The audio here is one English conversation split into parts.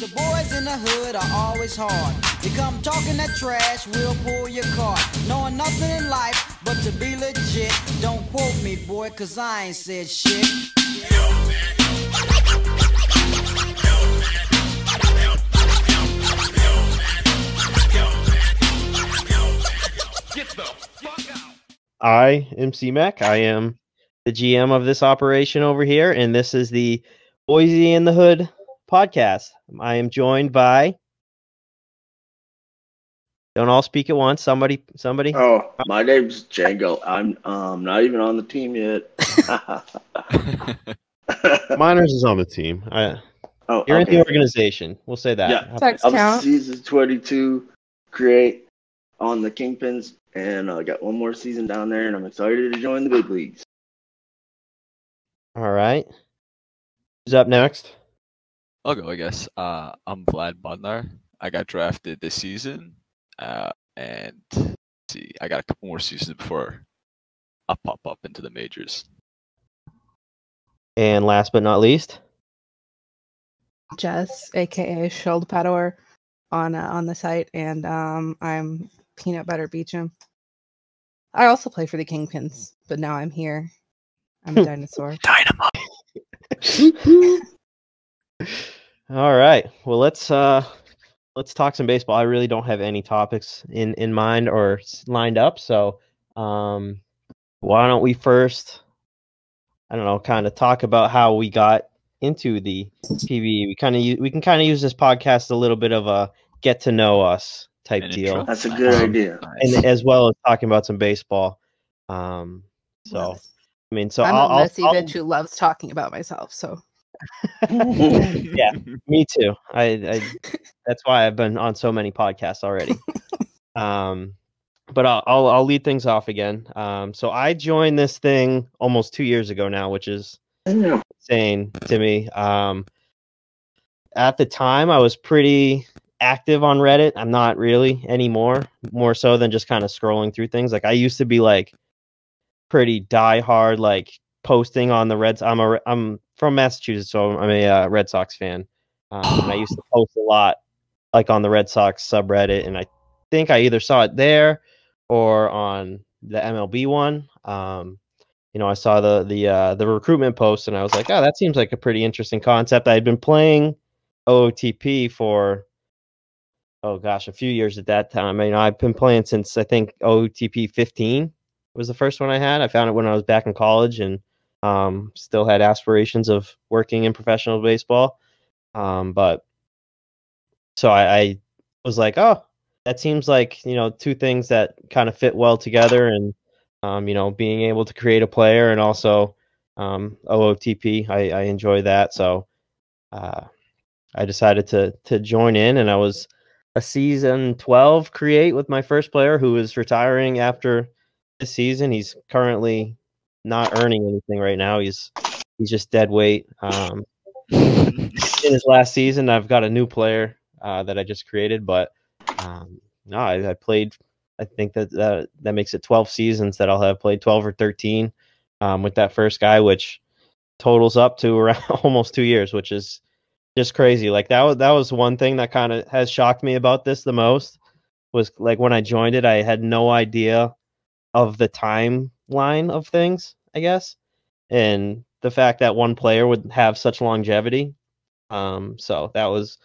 The boys in the hood are always hard. You come talking that trash, we'll pull your card. Knowing nothing in life but to be legit. Don't quote me, boy, cause I ain't said shit. I am C-Mac. I am the GM of this operation over here, and this is the Boise in the Hood podcast. I am joined by. Don't all speak at once. Somebody, somebody. Oh, my name's Django. I'm um not even on the team yet. Miners is on the team. I, oh, you're in the organization. We'll say that. Yeah. Text I'm count. season 22 create on the Kingpins, and I got one more season down there, and I'm excited to join the big leagues. All right. Who's up next? I'll go, I guess. Uh, I'm Vlad Bodnar. I got drafted this season, uh, and let's see, I got a couple more seasons before I'll pop up into the majors. And last but not least, Jess, aka Skoldpaddor, on uh, on the site, and um, I'm Peanut Butter Beauchamp. I also play for the Kingpins, but now I'm here. I'm a dinosaur. Dynamo. All right. Well, let's uh let's talk some baseball. I really don't have any topics in in mind or lined up, so um why don't we first I don't know, kind of talk about how we got into the PBE. We kind of we can kind of use this podcast a little bit of a get to know us type An deal, intro. That's a good Um, idea. And as well as talking about some baseball. Um so I mean, so I'm I'll, a I'll- messy I'll- bitch who loves talking about myself. So yeah, me too. I, I that's why I've been on so many podcasts already. um, but I'll, I'll I'll lead things off again. Um, so I joined this thing almost two years ago now, which is insane to me. Um, at the time, I was pretty active on Reddit. I'm not really anymore. More so than just kind of scrolling through things. Like I used to be like pretty diehard, like posting on the Reds. I'm a I'm from Massachusetts, so I'm a uh, Red Sox fan. Um, and I used to post a lot, like on the Red Sox subreddit, and I think I either saw it there or on the MLB one. Um, you know, I saw the the uh, the recruitment post, and I was like, oh, that seems like a pretty interesting concept. I had been playing OOTP for oh gosh, a few years at that time. I know, I've been playing since I think OOTP 15 was the first one I had. I found it when I was back in college, and um, still had aspirations of working in professional baseball. Um, but so I, I was like, oh, that seems like you know two things that kind of fit well together, and um, you know, being able to create a player and also um, OOTP, I, I enjoy that. So uh, I decided to to join in, and I was a season 12 create with my first player who is retiring after this season. He's currently not earning anything right now. He's he's just dead weight. Um, in his last season, I've got a new player uh, that I just created, but um, no, I, I played. I think that, that that makes it 12 seasons that I'll have played 12 or 13 um, with that first guy, which totals up to around almost two years, which is just crazy. Like that was that was one thing that kind of has shocked me about this the most was like when I joined it, I had no idea of the timeline of things, I guess, and the fact that one player would have such longevity. Um, so that was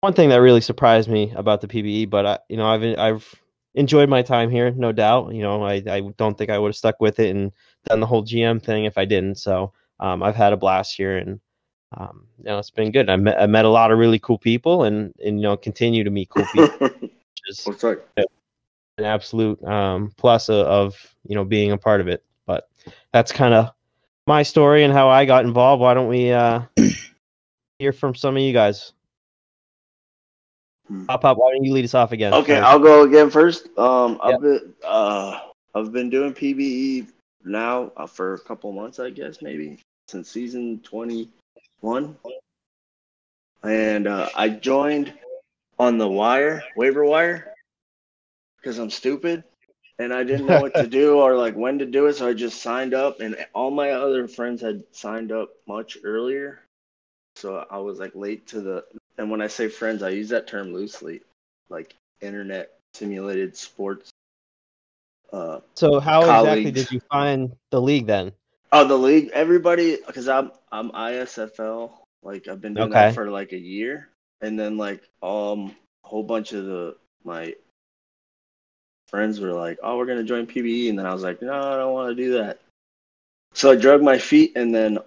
one thing that really surprised me about the PBE. But I, you know, I've I've enjoyed my time here, no doubt. You know, I I don't think I would have stuck with it and done the whole GM thing if I didn't. So um, I've had a blast here and. Um, you know, it's been good. I met, I met a lot of really cool people, and and you know, continue to meet cool people, is What's up? An absolute um, plus of, of you know being a part of it. But that's kind of my story and how I got involved. Why don't we uh, hear from some of you guys? Hmm. Pop up. Why don't you lead us off again? Okay, Sorry. I'll go again first. Um, Yep. I've been uh, I've been doing PBE now uh, for a couple months, I guess, maybe since season twenty one, and uh, I joined on the wire waiver wire because I'm stupid and I didn't know what to do or like when to do it, so I just signed up, and all my other friends had signed up much earlier. so I was like late to the. And when I say friends, I use that term loosely, like internet simulated sports. Uh, So how exactly did you find the league then? oh, the league, everybody, because I'm I'm ISFL. Like I've been doing Okay. that for like a year, and then like um a whole bunch of the my friends were like, "Oh, we're gonna join PBE," and then I was like, "No, I don't want to do that." So I drug my feet, and then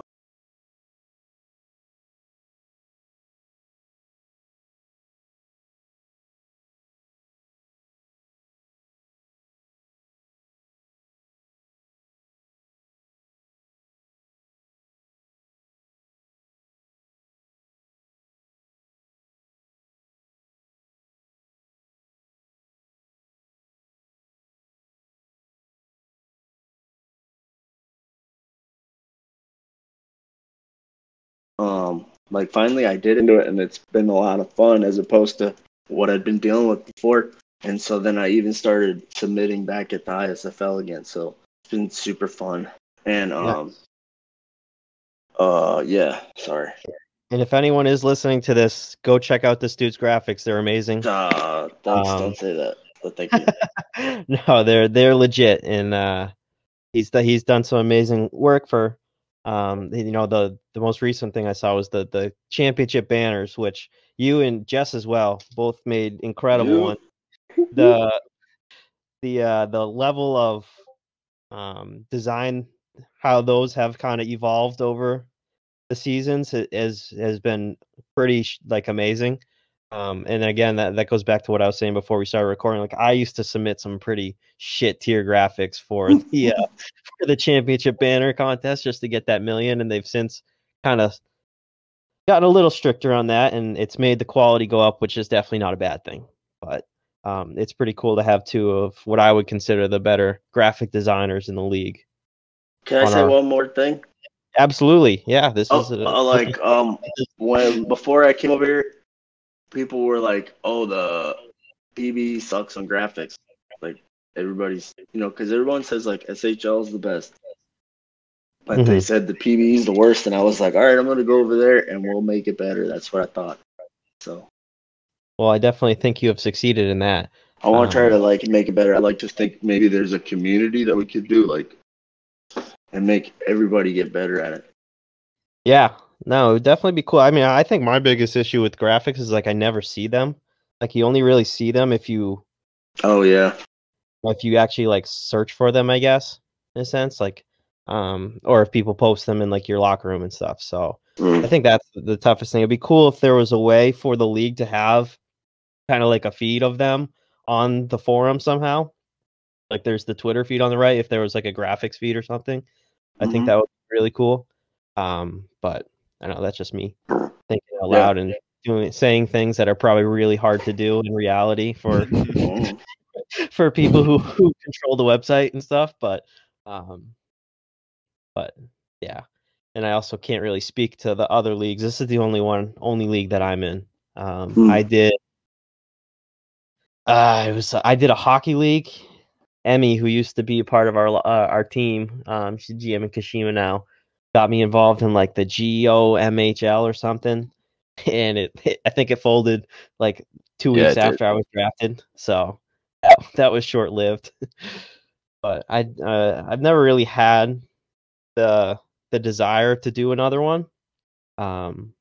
like finally I did into it, and it's been a lot of fun as opposed to what I'd been dealing with before. And so then I even started submitting back at the ISFL again. So it's been super fun. And um uh yeah, sorry. And if anyone is listening to this, go check out this dude's graphics. They're amazing. Uh don't Um, don't say that. But thank you. no, they're they're legit, and uh, he's he's done some amazing work for. Um, you know the the most recent thing I saw was the the championship banners, which you and Jess as well both made incredible You- ones. The the uh, the level of um, design, how those have kind of evolved over the seasons has has been pretty like amazing. Um, and again, that, that goes back to what I was saying before we started recording. Like I used to submit some pretty shit tier graphics for the uh, for the championship banner contest just to get that million, and they've since kind of gotten a little stricter on that, and it's made the quality go up, which is definitely not a bad thing. But um, it's pretty cool to have two of what I would consider the better graphic designers in the league. Can I on say our- one more thing? Absolutely, yeah. This Oh, is a, uh, like um when before I came over here, people were like, "Oh, the PB sucks on graphics." Like everybody's, you know, because everyone says like SHL is the best, but they Mhm. said the PB is the worst, and I was like, "All right, I'm gonna go over there and we'll make it better." That's what I thought. So well. I definitely think you have succeeded in that. I want to try Um, to like make it better. I like to think maybe there's a community that we could do like and make everybody get better at it. Yeah, no, it would definitely be cool. I mean, I think my biggest issue with graphics is like I never see them. Like you only really see them if you Oh yeah. if you actually like search for them, I guess, in a sense, like um or if people post them in like your locker room and stuff. So I Mm. think that's the toughest thing. It'd be cool if there was a way for the league to have kind of like a feed of them on the forum somehow. Like there's the Twitter feed on the right. If there was like a graphics feed or something, I think Mhm. that would be really cool. Um, but I don't know that's just me thinking out Yeah. and doing saying things that are probably really hard to do in reality for Mm. for people who who control the website and stuff. But um, but yeah, and I also can't really speak to the other leagues. This is the only one, only league that I'm in. Um, Hmm. I did. Uh, it was I did a hockey league. Emmy, who used to be a part of our uh, our team, um, she's GM in Kashima now, got me involved in like the GOMHL or something, and it, I think it folded like two Yeah, weeks it did. after I was drafted. So that, that was short lived. but I uh, I've never really had the the desire to do another one. Um,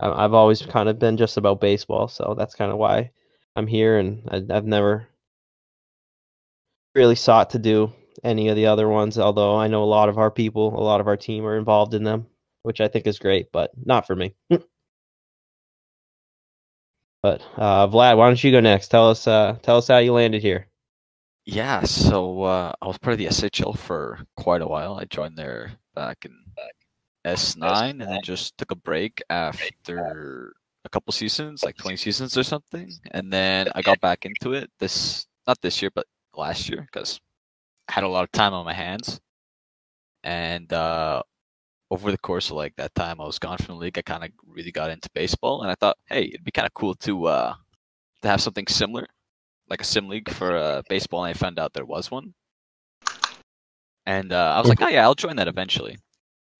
I- I've always kind of been just about baseball, so that's kind of why I'm here, and I, I've never really sought to do any of the other ones. Although I know a lot of our people, a lot of our team are involved in them, which I think is great, but not for me. but uh, Vlad, why don't you go next? Tell us, uh, tell us how you landed here. Yeah, so uh, I was part of the SHL for quite a while. I joined there back in S9 and then just took a break after a couple seasons, like 20 seasons or something. And then I got back into it this, not this year, but last year because had a lot of time on my hands. And uh, over the course of like that time I was gone from the league, I kind of really got into baseball. And I thought, hey, it'd be kind of cool to uh, to have something similar like a sim league for uh, baseball, and I found out there was one. And uh, I was like, oh yeah, I'll join that eventually.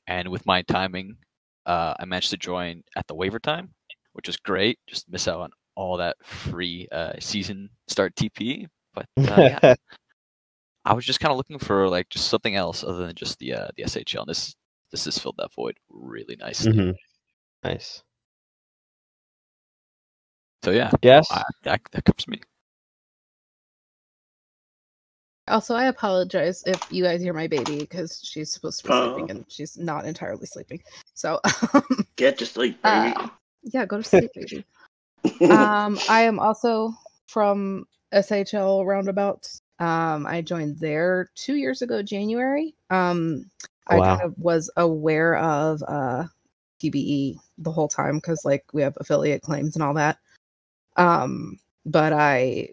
And with my timing, uh, I managed to join at the waiver time, which was great. Just miss out on all that free uh, season start TP. But uh, yeah, I was just kind of looking for like just something else other than just the uh, the SHL. And this this has filled that void really nicely. Mhm. Nice. So yeah, Yes. I, that that covers me. Also, I apologize if you guys hear my baby because she's supposed to be Oh. sleeping and she's not entirely sleeping. So, Get to sleep, baby. uh, yeah, go to sleep, baby. um, I am also from SHL Roundabouts. Um, I joined there two years ago, January. Um, I kind of was aware of uh, PBE the whole time because, like, we have affiliate claims and all that. Um, but I,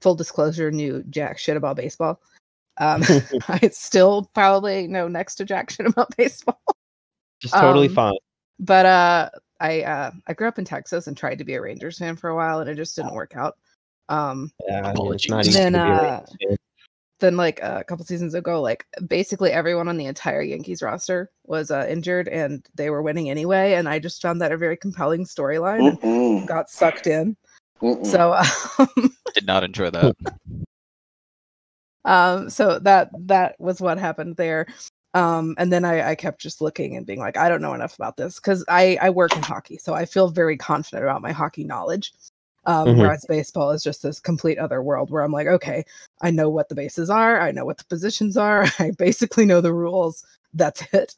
full disclosure, knew jack shit about baseball. Um, I still probably know next to jack shit about baseball Just totally um, fine. but uh i uh i grew up in texas and tried to be a rangers fan for a while and it just didn't work out um Yeah, I it's apologies. not easy Then, to be a uh, Rangers then like a couple seasons ago like basically everyone on the entire yankees roster was uh, injured and they were winning anyway and i just found that a very compelling storyline got sucked in mm-mm. so um, Did not enjoy that. um so that that was what happened there um and then I, I kept just looking and being like i don't know enough about this because i i work in hockey so i feel very confident about my hockey knowledge um Mhm. whereas baseball is just this complete other world where i'm like okay i know what the bases are i know what the positions are i basically know the rules that's it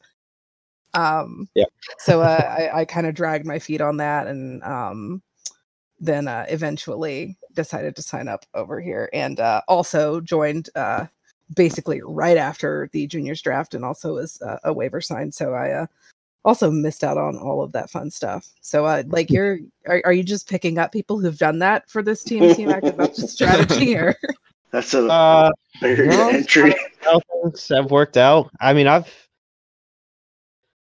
um Yeah. so uh, i i kind of dragged my feet on that and um then uh, eventually decided to sign up over here and uh, also joined uh, basically right after the juniors draft and also was uh, a waiver sign so i uh, also missed out on all of that fun stuff so uh, like you're are, are you just picking up people who've done that for this team team Because that's a strategy or That's a Uh, weird no, entry. how things have worked out. I mean, I've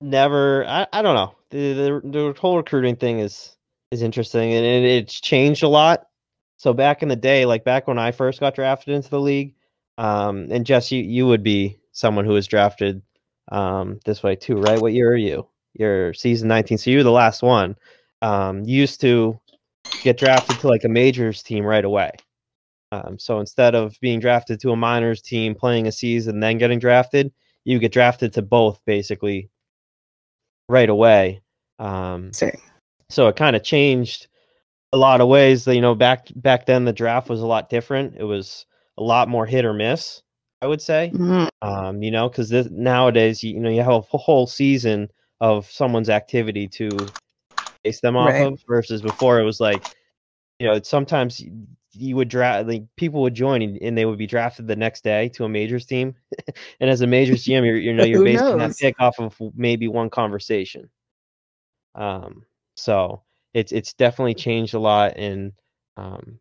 never. I, I don't know. The, the the whole recruiting thing is is interesting, and it, it's changed a lot. So back in the day, like back when I first got drafted into the league, um, and Jess, you you would be someone who was drafted um this way too, right? What year are you? You're season 19, so you're the last one. Um, you used to get drafted to like a majors team right away. Um, so instead of being drafted to a minors team, playing a season, then getting drafted, you get drafted to both basically right away. Um, so it kind of changed a lot of ways. You know, back back then the draft was a lot different. It was a lot more hit or miss, I would say. Um, you know, because nowadays you, you know you have a whole season of someone's activity to base them off Right. of, versus before it was like, you know, sometimes you would draft like people would join and, they would be drafted the next day to a majors team, and as a majors GM, you're you know you're basing that knows? pick off of maybe one conversation. Um, so it's it's definitely changed a lot, and um,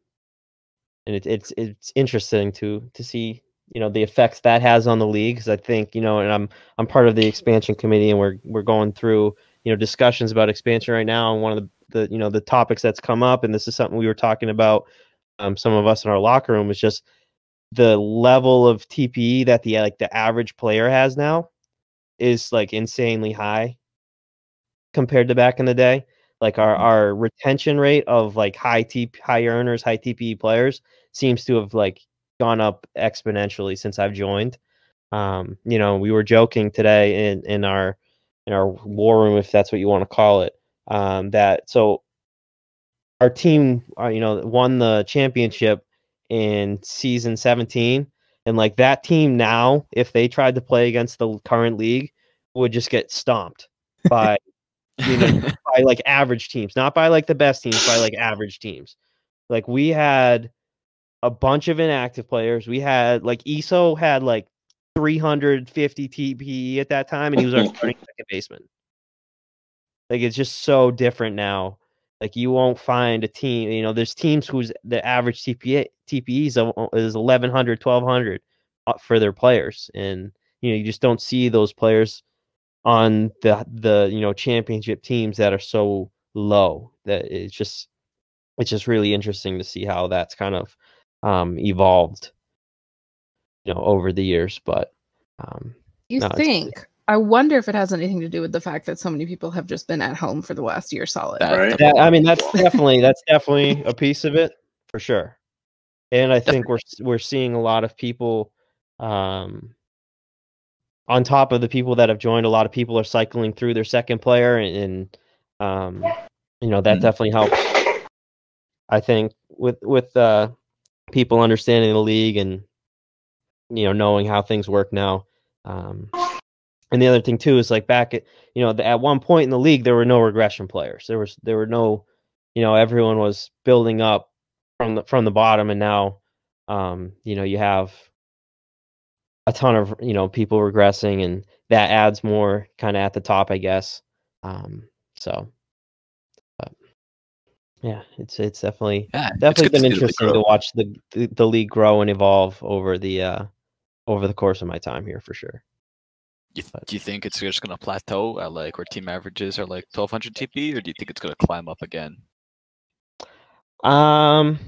and it's it's it's interesting to to see you know the effects that has on the league because I think you know and I'm I'm part of the expansion committee and we're we're going through you know discussions about expansion right now. And one of the the you know the topics that's come up and this is something we were talking about um some of us in our locker room is just the level of TPE that the like the average player has now is like insanely high compared to back in the day. Like our our retention rate of like high T high earners high TPE players seems to have like gone up exponentially since I've joined. Um, you know, we were joking today in in our in our war room, if that's what you want to call it, um, that so our team, uh, you know, won the championship in season 17, and like that team now, if they tried to play against the current league, would just get stomped by you know by like average teams, not by like the best teams, by like average teams. Like we had a bunch of inactive players. We had like ESO had like 350 TPE at that time, and he was our starting second baseman. Like it's just so different now. Like you won't find a team, you know, there's teams whose the average TPE TPEs is 1100, 1200 uh, for their players, and you know you just don't see those players on the the you know championship teams that are so low that it's just it's just really interesting to see how that's kind of um evolved you know over the years but um you No, think I wonder if it has anything to do with the fact that so many people have just been at home for the last year solid. That- Right. That, I mean, that's definitely that's definitely a piece of it for sure. And I think we're we're seeing a lot of people, um, on top of the people that have joined. A lot of people are cycling through their second player, and, and um, you know that Mhm. definitely helps. I think with with uh, people understanding the league and you know knowing how things work now. Um, and the other thing too is like back at you know at one point in the league there were no regression players. There was there were no you know everyone was building up from the from the bottom, and now um, you know you have a ton of you know people regressing, and that adds more kind of at the top, I guess. Um, so. Yeah, it's it's definitely Yeah, definitely to been see the league interesting to watch the, the the league grow and evolve over the uh over the course of my time here for sure. You but- do you think it's just gonna plateau at like where team averages are like 1200 TP, or do you think it's gonna climb up again? Um,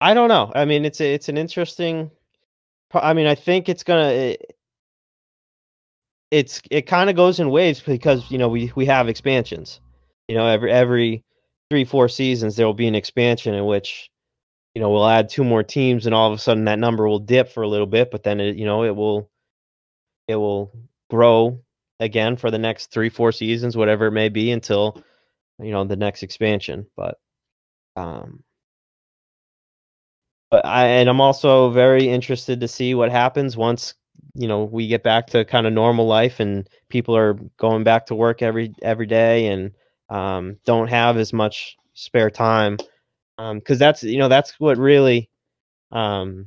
I don't know. I mean, it's a, it's an interesting. I mean, I think it's gonna. It, it's it kind of goes in waves because you know we we have expansions. You know, every every three four seasons there will be an expansion in which you know we'll add two more teams and all of a sudden that number will dip for a little bit, but then it you know it will it will grow again for the next three four seasons, whatever it may be, until you know the next expansion. But um, but I and I'm also very interested to see what happens once you know we get back to kind of normal life and people are going back to work every every day and um, don't have as much spare time because that's you know that's what really um,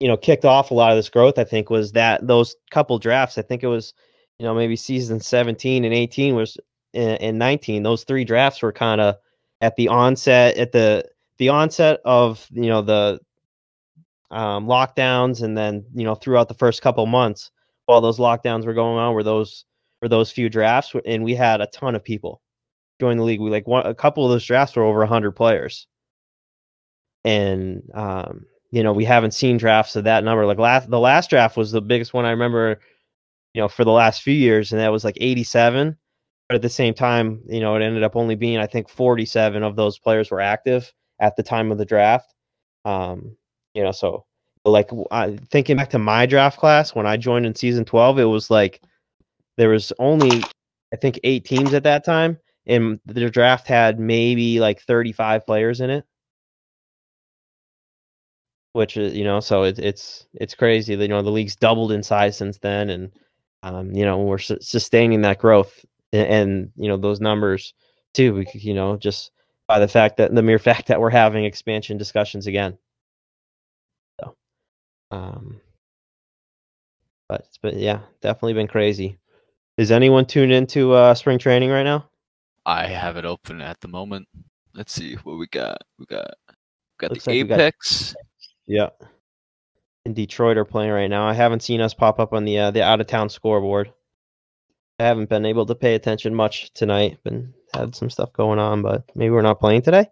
you know kicked off a lot of this growth. I think was that those couple drafts. I think it was you know maybe season 17 and 18 was and 19. Those three drafts were kind of at the onset at the the onset of you know the um, lockdowns and then you know throughout the first couple months while those lockdowns were going on were those were those few drafts and we had a ton of people join the league. We like one, a couple of those drafts were over 100 players. And um, you know we haven't seen drafts of that number. Like last the last draft was the biggest one i remember you know for the last few years and that was like 87 but at the same time you know it ended up only being i think 47 of those players were active at the time of the draft. Um, you know so like I, thinking back to my draft class when i joined in season 12 it was like there was only i think eight teams at that time and the draft had maybe like 35 players in it. Which is you know so it, it's it's crazy you know the league's doubled in size since then and um, you know we're su- sustaining that growth and, and you know those numbers too we, you know just by the fact that the mere fact that we're having expansion discussions again. So um but but yeah definitely been crazy is anyone tuned into uh spring training right now I have it open at the moment. Let's see what we got. We got we got Looks the like we got- Apex. Yeah. In Detroit are playing right now. I haven't seen us pop up on the uh, the out of town scoreboard. I haven't been able to pay attention much tonight. Been had some stuff going on, but maybe we're not playing today.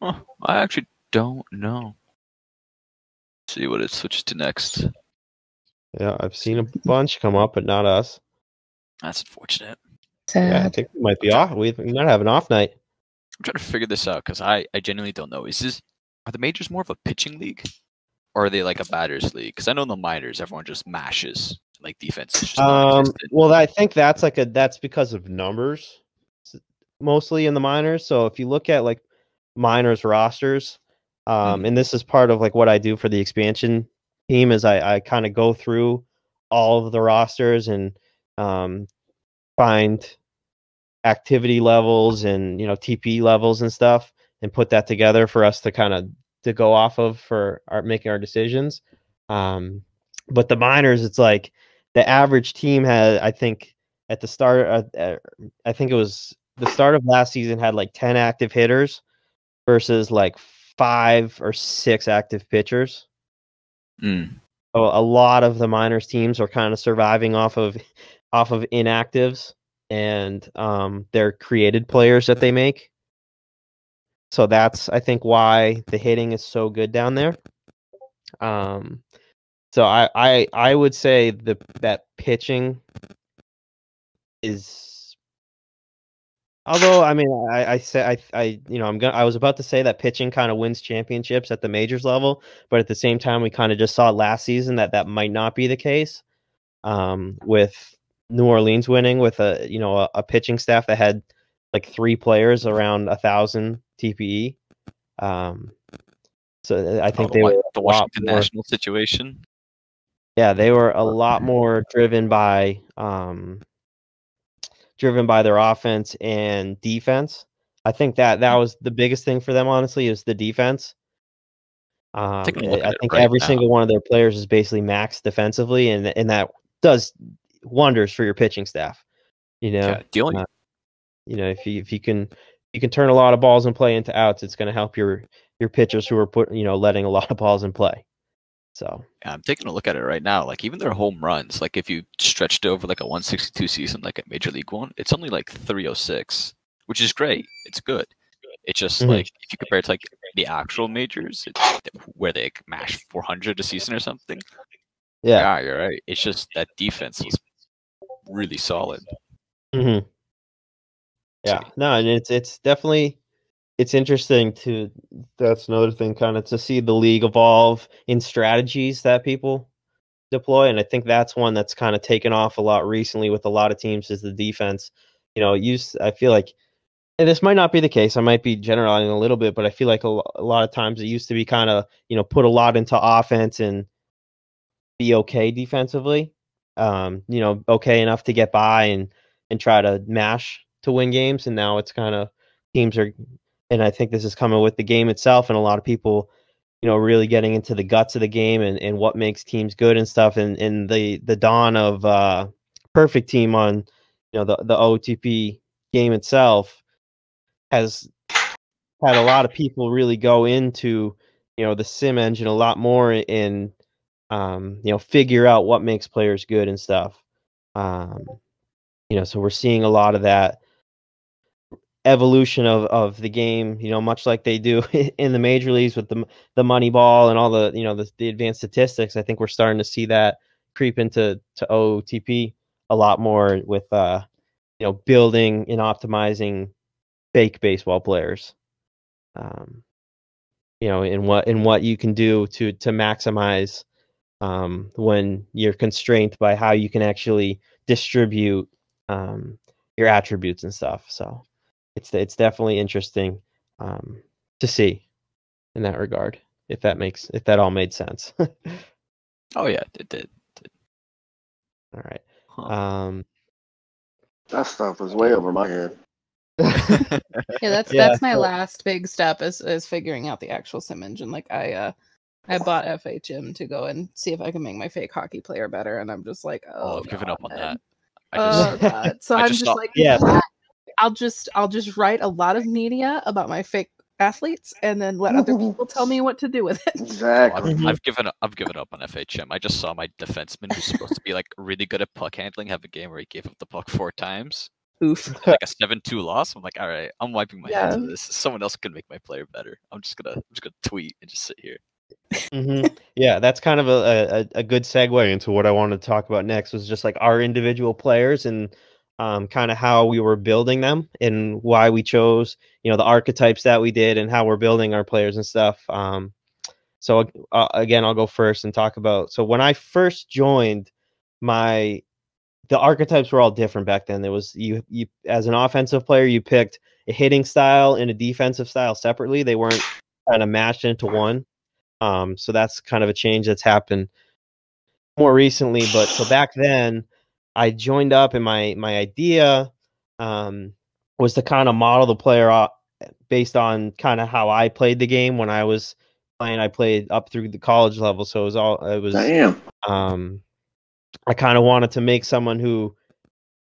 Oh, I actually don't know. see what it switches to next. Yeah, I've seen a bunch come up, but not us. That's unfortunate. Yeah, I think we might be off. We we might have an off night. I'm trying to figure this out because I, I genuinely don't know. Is this are the majors more of a pitching league, or are they like a batters league? Because I know in the minors everyone just mashes like defense. Is just Um, well, I think that's like a that's because of numbers, mostly in the minors. So if you look at like minors rosters, um, and this is part of like what I do for the expansion team is I I kind of go through all of the rosters and um, find activity levels and you know TP levels and stuff and put that together for us to kind of to go off of for our making our decisions. Um, but the minors, it's like the average team had I think at the start uh, uh, I think it was the start of last season had like 10 active hitters versus like 5 or 6 active pitchers. Mm. So a lot of the minors teams are kind of surviving off of off of inactives and um their created players that they make. So that's I think why the hitting is so good down there. Um So I I I would say the that pitching is although I mean I I say I I you know I'm gonna I was about to say that pitching kind of wins championships at the majors level, but at the same time we kind of just saw last season that that might not be the case. Um, with New Orleans winning with a you know a, a pitching staff that had like three players around a thousand TPE. Um, so I think Oh, they the, Wa- were the Washington more- National situation. yeah, they were a lot more driven by um driven by their offense and defense. I think that that was the biggest thing for them honestly is the defense. Um, look I think right every now. single one of their players is basically maxed defensively and and that does wonders for your pitching staff. You know, Yeah, only uh, you know, if you if you can you can turn a lot of balls in play into outs, it's going to help your your pitchers who are put you know letting a lot of balls in play. So I'm taking a look at it right now. Like even their home runs, like if you stretched over like a 162 season, like at Major League One, it's only like 306, which is great. It's good. It's just Mhm. like if you compare it to like the actual majors, where they mash 400 a season or something. yeah, Yeah, you're right. It's just that defense was really solid. hmm Yeah, no, and it's it's definitely it's interesting to that's another thing kind of to see the league evolve in strategies that people deploy and I think that's one that's kind of taken off a lot recently with a lot of teams is the defense. You know, use I feel like and this might not be the case. I might be generalizing a little bit, but I feel like a, a lot of times it used to be kind of, you know, put a lot into offense and be okay defensively. Um, you know, okay enough to get by and and try to mash to win games. And now it's kind of teams are, and I think this is coming with the game itself, and a lot of people, you know, really getting into the guts of the game and, and what makes teams good and stuff. And and the the dawn of uh, perfect team on, you know, the the OTP game itself has had a lot of people really go into, you know, the sim engine a lot more and um, you know, figure out what makes players good and stuff. Um, you know, so we're seeing a lot of that evolution of, of the game, you know, much like they do in the major leagues with the the money ball and all the, you know, the, the advanced statistics. I think we're starting to see that creep into to OTP a lot more with uh, you know, building and optimizing fake baseball players. Um, you know, in what in what you can do to to maximize um, when you're constrained by how you can actually distribute um, your attributes and stuff. So it's it's definitely interesting um, to see in that regard. If that makes if that all made sense. Oh yeah, it did. All right. Huh. Um, That stuff is way over my head. Yeah, that's Yeah, that's my so- last big step is is figuring out the actual sim engine. Like I uh I bought FHM to go and see if I can make my fake hockey player better, and I'm just like, oh, Oh, I've given up on God. that. I just Oh god. So I I'm just just like, Yeah. "What? I'll just I'll just write a lot of media about my fake athletes and then let other people tell me what to do with it. I've, Exactly. Mhm. I've given up. I've given up on FHM. I just saw my defenseman, who's supposed to be like really good at puck handling, have a game where he gave up the puck four times, Oof. like a seven-two loss. I'm like, all right, I'm wiping my hands of this. Someone else can make my player better. I'm just gonna, I'm just gonna tweet and just sit here. Hmm Yeah, that's kind of a, a, a good segue into what I wanted to talk about next was just like our individual players and um, kind of how we were building them and why we chose, you know, the archetypes that we did and how we're building our players and stuff. Um, so uh, again, I'll go first and talk about. So when I first joined, my the archetypes were all different back then. There was you you as an offensive player, you picked a hitting style and a defensive style separately. They weren't kind of mashed into one. Um, so that's kind of a change that's happened more recently. But so back then, I joined up, and my my idea um, was to kind of model the player off based on kind of how I played the game when I was playing. I played up through the college level, so it was all it was. Damn. Um, I kind of wanted to make someone who,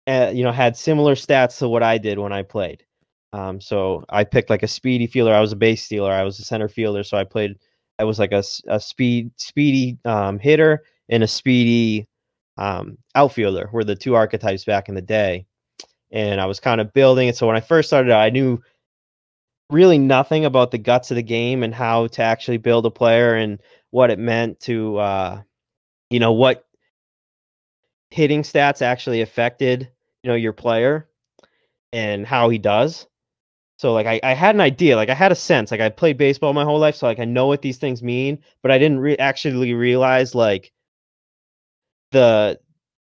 uh, you know, had similar stats to what I did when I played. Um, so I picked like a speedy fielder. I was a base stealer. I was a center fielder, so I played. I was like a, a speed speedy um, hitter and a speedy um, outfielder. Were the two archetypes back in the day, and I was kind of building it. So when I first started, I knew really nothing about the guts of the game and how to actually build a player and what it meant to uh, you know what hitting stats actually affected you know your player and how he does so like I, I had an idea like i had a sense like i played baseball my whole life so like i know what these things mean but i didn't re- actually realize like the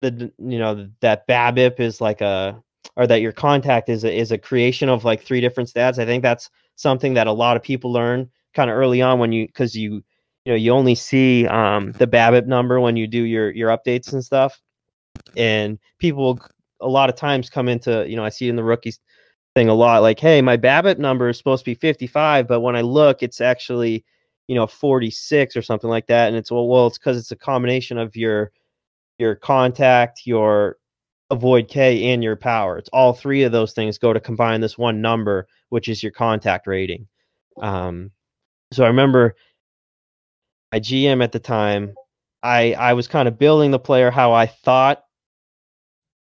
the you know that BABIP is like a or that your contact is a, is a creation of like three different stats. I think that's something that a lot of people learn kind of early on when you because you you know you only see um, the BABIP number when you do your your updates and stuff, and people a lot of times come into you know I see it in the rookies thing a lot like hey my BABIP number is supposed to be 55 but when I look it's actually you know 46 or something like that and it's well well it's because it's a combination of your your contact, your avoid K, and your power. It's all three of those things go to combine this one number, which is your contact rating. Um, so I remember my GM at the time, I I was kind of building the player how I thought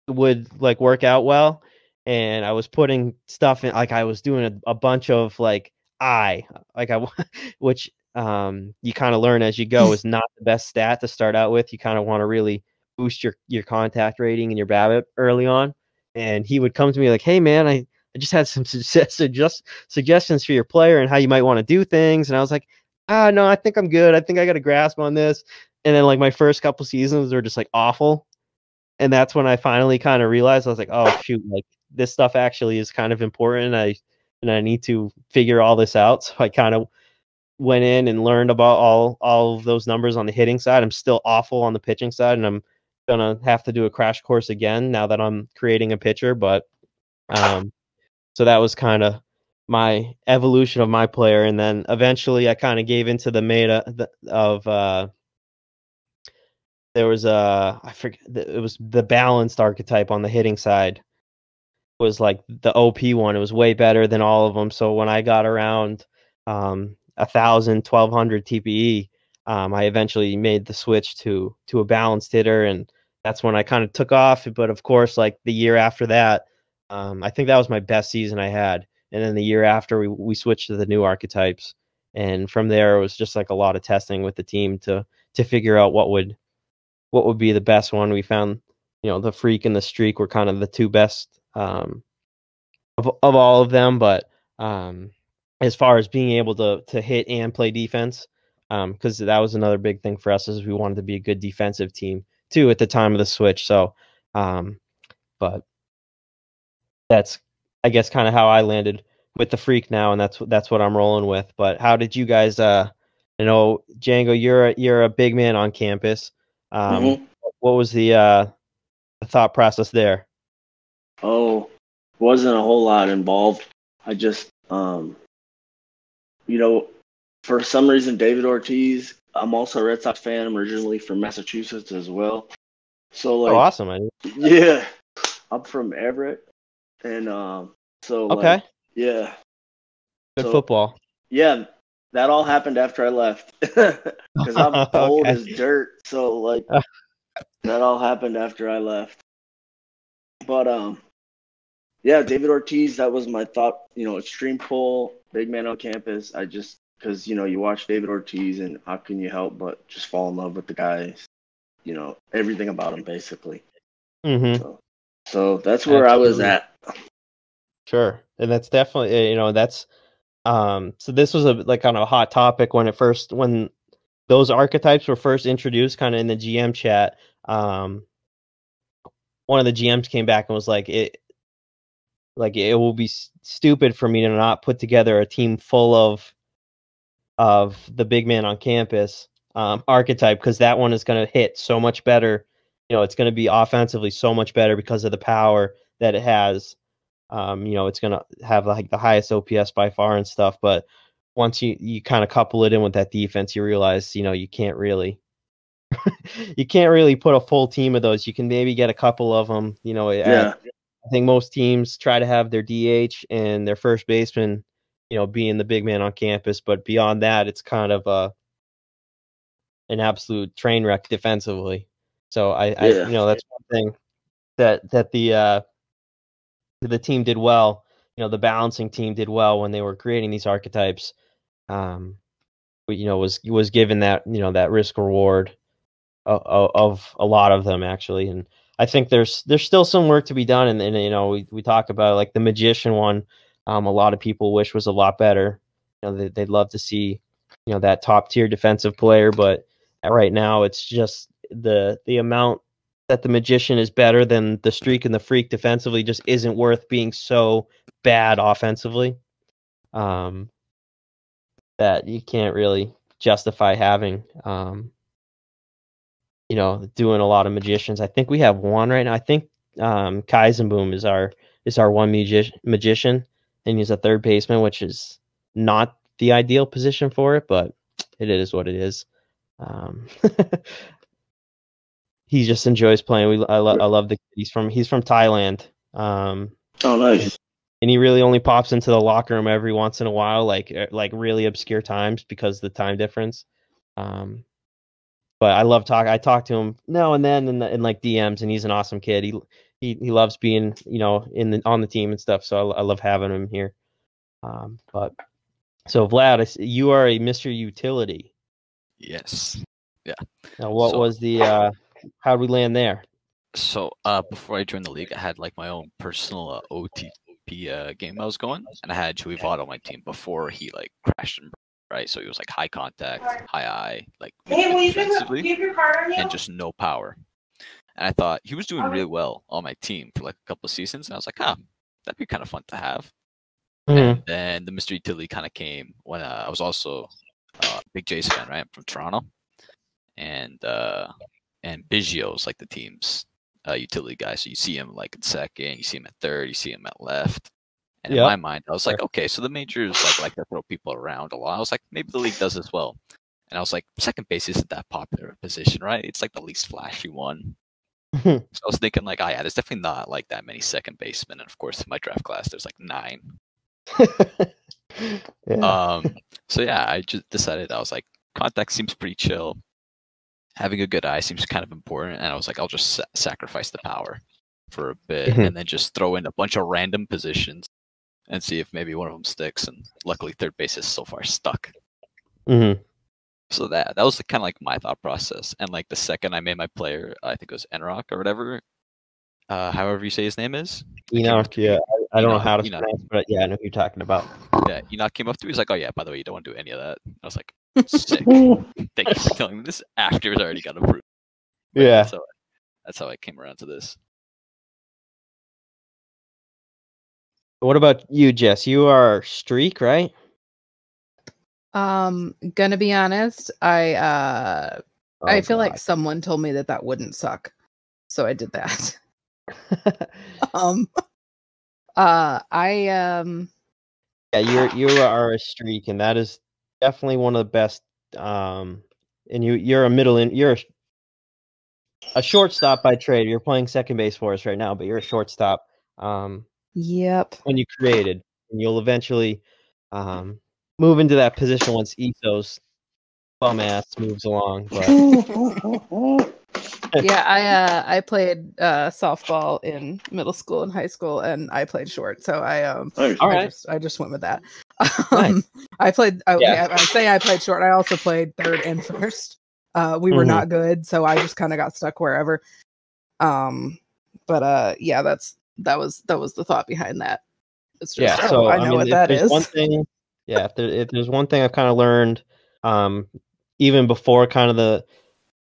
would like work out well, and I was putting stuff in like I was doing a, a bunch of like I like I which um you kind of learn as you go is not the best stat to start out with. You kind of want to really boost your your contact rating and your BABIP early on. And he would come to me like, "Hey, man, I, I just had some suggest suggestions for your player and how you might want to do things." And I was like, "Ah, no, I think I'm good. I think I got a grasp on this." And then like my first couple seasons were just like awful. And that's when I finally kind of realized I was like, "Oh shoot, like this stuff actually is kind of important. I and I need to figure all this out." So I kind of went in and learned about all all of those numbers on the hitting side. I'm still awful on the pitching side, and I'm gonna have to do a crash course again now that I'm creating a pitcher. But um, so that was kind of my evolution of my player, and then eventually I kind of gave into the meta of uh, there was a I forget it was the balanced archetype on the hitting side was like the OP one. It was way better than all of them. So when I got around um, a thousand, twelve hundred TPE, um, I eventually made the switch to to a balanced hitter, and that's when I kind of took off. But of course, like the year after that, um, I think that was my best season I had. And then the year after, we we switched to the new archetypes, and from there it was just like a lot of testing with the team to to figure out what would what would be the best one. We found, you know, the freak and the streak were kind of the two best um, of of all of them. But um, as far as being able to to hit and play defense, because um, that was another big thing for us, is we wanted to be a good defensive team too at the time of the switch. So, um, but that's I guess kind of how I landed with the freak now, and that's that's what I'm rolling with. But how did you guys? Uh, you know, Django, you're a, you're a big man on campus. Um, mm-hmm. What was the uh, the thought process there? Oh, wasn't a whole lot involved. I just, um, you know, for some reason, David Ortiz I'm also a Red Sox fan. I'm originally from Massachusetts as well. So oh, like, oh, awesome! I yeah, I'm from Everett, and um, so okay, like, yeah, good so, football. Yeah, that all happened after I left because I'm okay. old as dirt. So like, that all happened after I left. But um, yeah, David Ortiz. That was my thought. You know, extreme pull, big man on campus. I just because you know you watch David Ortiz and how can you help but just fall in love with the guy? You know everything about him basically. Mm-hmm. So, so that's where Absolutely. I was at. Sure, and that's definitely eh, you know that's um so this was a like kind of a hot topic when it first when those archetypes were first introduced kind of in the GM chat. Um, one of the GMs came back and was like it like it will be stupid for me to not put together a team full of of the big man on campus um, archetype because that one is going to hit so much better. You know, it's going to be offensively so much better because of the power that it has. Um, you know, it's going to have like the highest OPS by far and stuff. But once you you kind of couple it in with that defense, you realize you know you can't really you can't really put a full team of those. You can maybe get a couple of them. You know, yeah. I think most teams try to have their DH and their first baseman you know, being the big man on campus. But beyond that, it's kind of a an absolute train wreck defensively. So I, yeah. I you know, that's one thing that that the uh, the team did well. You know, the balancing team did well when they were creating these archetypes. Um, but, you know, was was given that you know that risk reward of, of a lot of them actually, and I think there's there's still some work to be done. And, and you know, we we talk about like the magician one. Um, a lot of people wish was a lot better. You know, they, they'd love to see you know that top tier defensive player, but right now it's just the the amount that the magician is better than the streak and the freak defensively just isn't worth being so bad offensively. Um, that you can't really justify having. Um, you know, doing a lot of magicians. I think we have one right now. I think um, Kaisenboom is our is our one magi- magician, and he's a third baseman, which is not the ideal position for it, but it is what it is. Um, he just enjoys playing. We I, lo- I love the he's from he's from Thailand. Um, Oh, nice. and he really only pops into the locker room every once in a while, like uh, like really obscure times because of the time difference. Um, but I love talk. I talk to him now and then in, the, in like DMs, and he's an awesome kid. He he he loves being you know in the on the team and stuff. So I, I love having him here. Um, but so Vlad, I you are a Mr. Utility. Yes. Yeah. Now, what So- was the uh, how would we land there? So uh, before I joined the league, I had like my own personal uh, OOTP uh, game I was going, and I had Joey Votto on my team before he like crashed and right. So he was like high contact, high eye, like Hey, will you give, defensively, give your card on you? and just no power. And I thought he was doing really well on my team for like a couple of seasons, and I was like, ah, that'd be kind of fun to have. Mhm. And then the Mr. Utility kind of came when uh, I was also uh, a big Jays fan, right? I'm from Toronto, and uh, and Biggio's like the team's uh, utility guy. So you see him like at second, you see him at third, you see him at left. And Yep. in my mind, I was like, okay, so the majors like like to throw people around a lot. I was like, maybe the league does as well. And I was like, second base isn't that popular a position, right? It's like the least flashy one. So I was thinking like, oh yeah, there's definitely not like that many second basemen. And of course, in my draft class, there's like nine. yeah. Um, so yeah, I just decided I was like, contact seems pretty chill. Having a good eye seems kind of important, and I was like, I'll just sa- sacrifice the power for a bit, Mhm. and then just throw in a bunch of random positions and see if maybe one of them sticks. And luckily, third base is so far stuck. Mhm. So that that was kind of like my thought process. And like the second I made my player, I think it was Enrock or whatever, uh, however you say his name is. Enoch, yeah. I, I don't know Enoch, how to Enoch. pronounce, but yeah, I know who you're talking about. Yeah, Enoch came up to me. He's like, "Oh yeah, by the way, you don't want to do any of that." I was like, "Sick." Thank you for telling me this after it's already got approved. But Yeah. How, that's how I came around to this. What about you, Jess? You are streak, right? Um, gonna be honest, I uh I Oh, feel like someone told me that that wouldn't suck, so I did that. Um, uh, I um, yeah, you're you are a streak, and that is definitely one of the best. Um, and you you're a middle in you're a, a shortstop by trade. You're playing second base for us right now, but you're a shortstop. Um, yep. when you created, and you'll eventually um move into that position once Ethos bum ass moves along. But yeah, I uh I played uh softball in middle school and high school and I played short. So I um Nice. All I right. just I just went with that. Um, I played I, Yeah. I, I say I played short. I also played third and first. Uh we were Mhm. not good, so I just kind of got stuck wherever. Um but uh yeah, that's that was that was the thought behind that. It's just yeah, oh, so I I, know mean, what that is. one thing, yeah, if, there, if there's one thing I've kind of learned, um, even before kind of the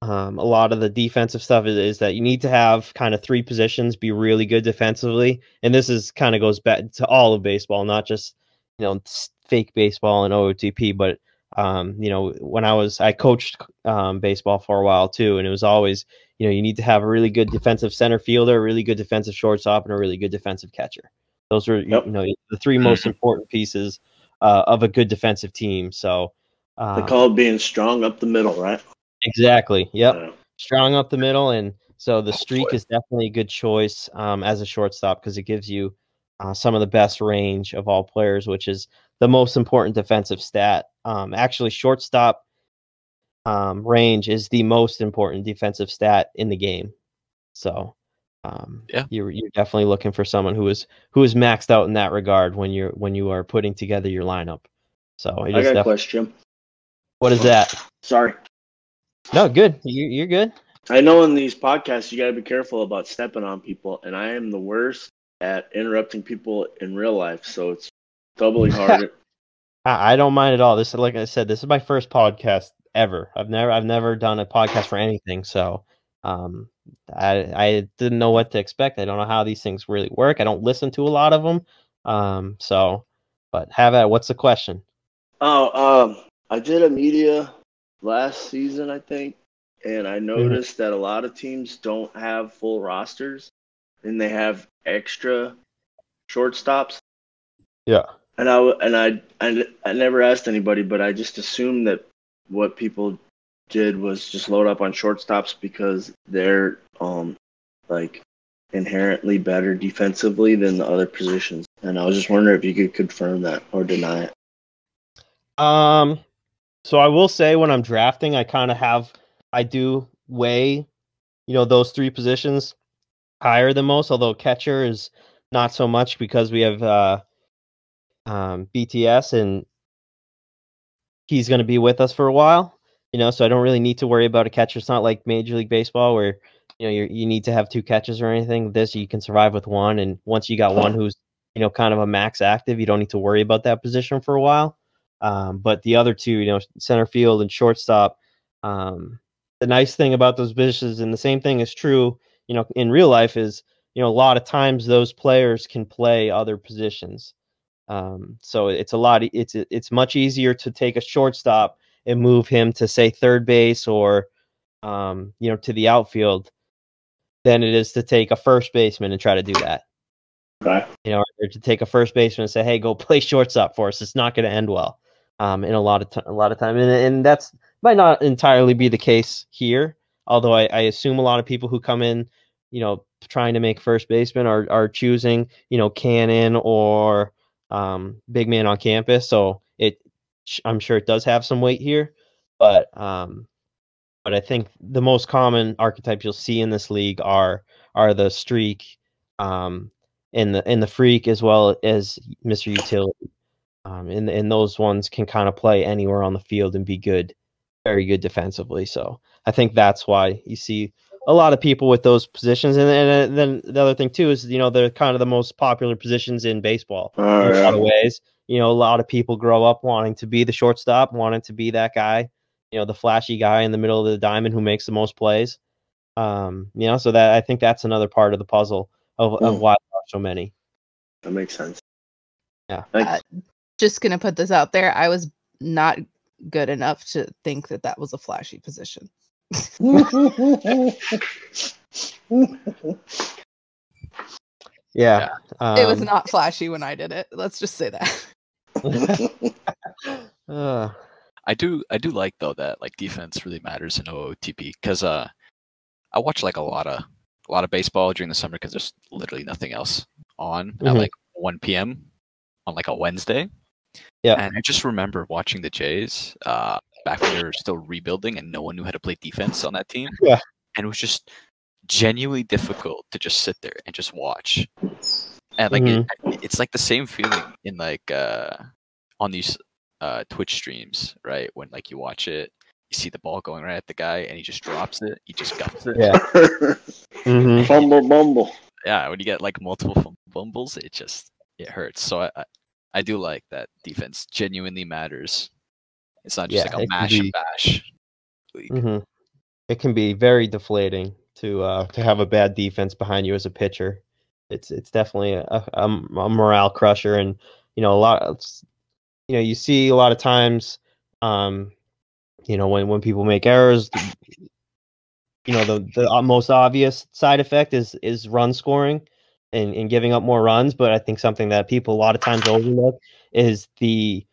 um, a lot of the defensive stuff is, is that you need to have kind of three positions be really good defensively, and this is kind of goes back to all of baseball, not just you know fake baseball and OOTP, but um, you know when I was I coached um, baseball for a while too, and it was always you know you need to have a really good defensive center fielder, a really good defensive shortstop, and a really good defensive catcher. Those are you- Yep. you know the three most important pieces uh, of a good defensive team. So They um, call it being strong up the middle, right? exactly, yep Yeah. strong up the middle, and so the streak is definitely a good choice um, as a shortstop because it gives you uh, some of the best range of all players, which is the most important defensive stat. Um, actually, shortstop um, range is the most important defensive stat in the game. So, um, Yeah. you're you're definitely looking for someone who is who is maxed out in that regard when you're when you are putting together your lineup. So it I is got a question. what is that? Sorry. No, good. You, you're good. I know in these podcasts you got to be careful about stepping on people, and I am the worst at interrupting people in real life, so it's doubly hard. I, I don't mind at all. This, like I said, this is my first podcast ever. I've never, I've never done a podcast for anything, so um, I, I didn't know what to expect. I don't know how these things really work. I don't listen to a lot of them, um, so. But have at. What's the question? oh, um, I did a media last season, I think, and I noticed that a lot of teams don't have full rosters, and they have extra shortstops. Yeah. And I and I, I I never asked anybody, but I just assumed that what people did was just load up on shortstops because they're um like inherently better defensively than the other positions. And I was just wondering if you could confirm that or deny it. Um, so I will say when I'm drafting, I kind of have, I do weigh, you know, those three positions higher than most. Although catcher is not so much because we have uh, um, BTS and he's going to be with us for a while. You know, so I don't really need to worry about a catcher. It's not like Major League Baseball where you know you you need to have two catches or anything. This you can survive with one, and once you got one who's you know kind of a max active, you don't need to worry about that position for a while. Um, but the other two, you know, center field and shortstop, um, the nice thing about those positions, and the same thing is true, you know, in real life, is you know a lot of times those players can play other positions. Um, so it's a lot. It's it's much easier to take a shortstop and move him to say third base or um, you know to the outfield than it is to take a first baseman and try to do that Okay. you know, or to take a first baseman and say, "Hey, go play shortstop for us." It's not going to end well. Um, in a lot of t- a lot of time, and and that's might not entirely be the case here. Although I, I assume a lot of people who come in, you know, trying to make first baseman are are choosing, you know, Cannon or um, big man on campus. So it, I'm sure it does have some weight here, but um, but I think the most common archetypes you'll see in this league are are the streak, um, and the and the freak as well as Mr. Utility. Um, and and those ones can kind of play anywhere on the field and be good, very good defensively. So I think that's why you see a lot of people with those positions. And, and then the other thing too is you know they're kind of the most popular positions in baseball All in a lot of ways. You know, a lot of people grow up wanting to be the shortstop, wanting to be that guy, you know, the flashy guy in the middle of the diamond who makes the most plays. Um, you know, so that I think that's another part of the puzzle of, of Mm. why there are so many. That makes sense. Yeah. Thanks. Just gonna put this out there. I was not good enough to think that that was a flashy position. Yeah. it was um, not flashy when I did it. Let's just say that. uh, I do I do like though that like defense really matters in OOTP because uh I watch like a lot of a lot of baseball during the summer because there's literally nothing else on at Mhm. like 1 p.m. on like a Wednesday. Yeah. And I just remember watching the Jays uh back when they were still rebuilding and no one knew how to play defense on that team. Yeah. And it was just genuinely difficult to just sit there and just watch. And like it, it's like the same feeling in like uh on these uh Twitch streams, right? When like you watch it, you see the ball going right at the guy and he just drops it, he just guts it. Yeah. mhm. Fumble bumble. Yeah, when you get like multiple fum- fumbles, it just it hurts. So I I, I do like that defense genuinely matters. It's not just Yeah, like a mash be- and bash. Mhm. It can be very deflating to uh, to have a bad defense behind you as a pitcher. It's it's definitely a, a, a morale crusher, and you know a lot. Of, you know, you see a lot of times, um, you know, when when people make errors, you know, the the uh, most obvious side effect is is run scoring and, and giving up more runs. But I think something that people a lot of times overlook is the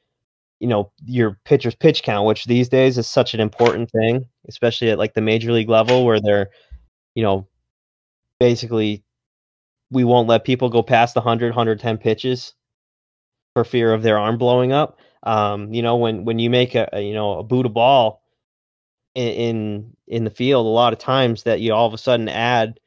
you know your pitcher's pitch count, which these days is such an important thing, especially at like the major league level where they're, you know, basically we won't let people go past the 100 110 pitches for fear of their arm blowing up. Um, you know, when when you make a, a you know a boot a ball in, in in the field, a lot of times that you all of a sudden add,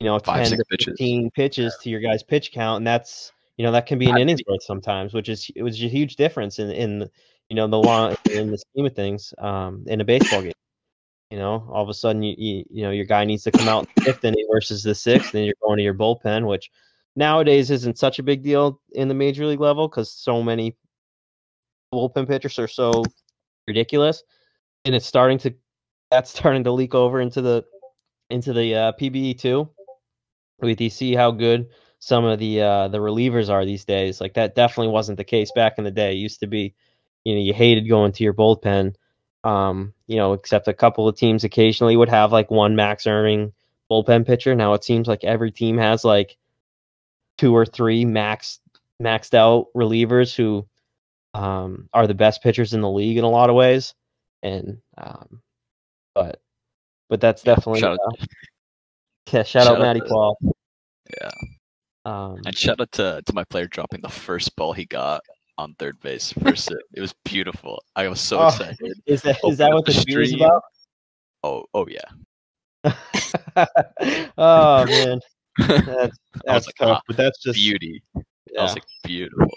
you know, Five, 10 six to pitches. 15 pitches to your guy's pitch count, and that's you know that can be an innings worth sometimes, which is it was a huge difference in in you know the long in the scheme of things um, in a baseball game. You know, all of a sudden you you, you know your guy needs to come out in the fifth inning versus the sixth, and you're going to your bullpen, which nowadays isn't such a big deal in the major league level because so many bullpen pitchers are so ridiculous, and it's starting to that's starting to leak over into the into the uh, PBE too. We see how good some of the uh, the relievers are these days. Like that definitely wasn't the case back in the day. It used to be, you know, you hated going to your bullpen. Um, you know, except a couple of teams occasionally would have like one max earning bullpen pitcher. Now it seems like every team has like two or three max maxed out relievers who um, are the best pitchers in the league in a lot of ways. And um, but but that's definitely shout uh, out- yeah, shout, shout out out Matty Paul. Um, And shout out to, to my player dropping the first ball he got on third base. First. It was beautiful. I was so Oh, excited. is that is that what the the stream is about? Oh oh yeah. oh man, that's that's like, tough, ah, but that's just Beauty. I yeah. was like, beautiful.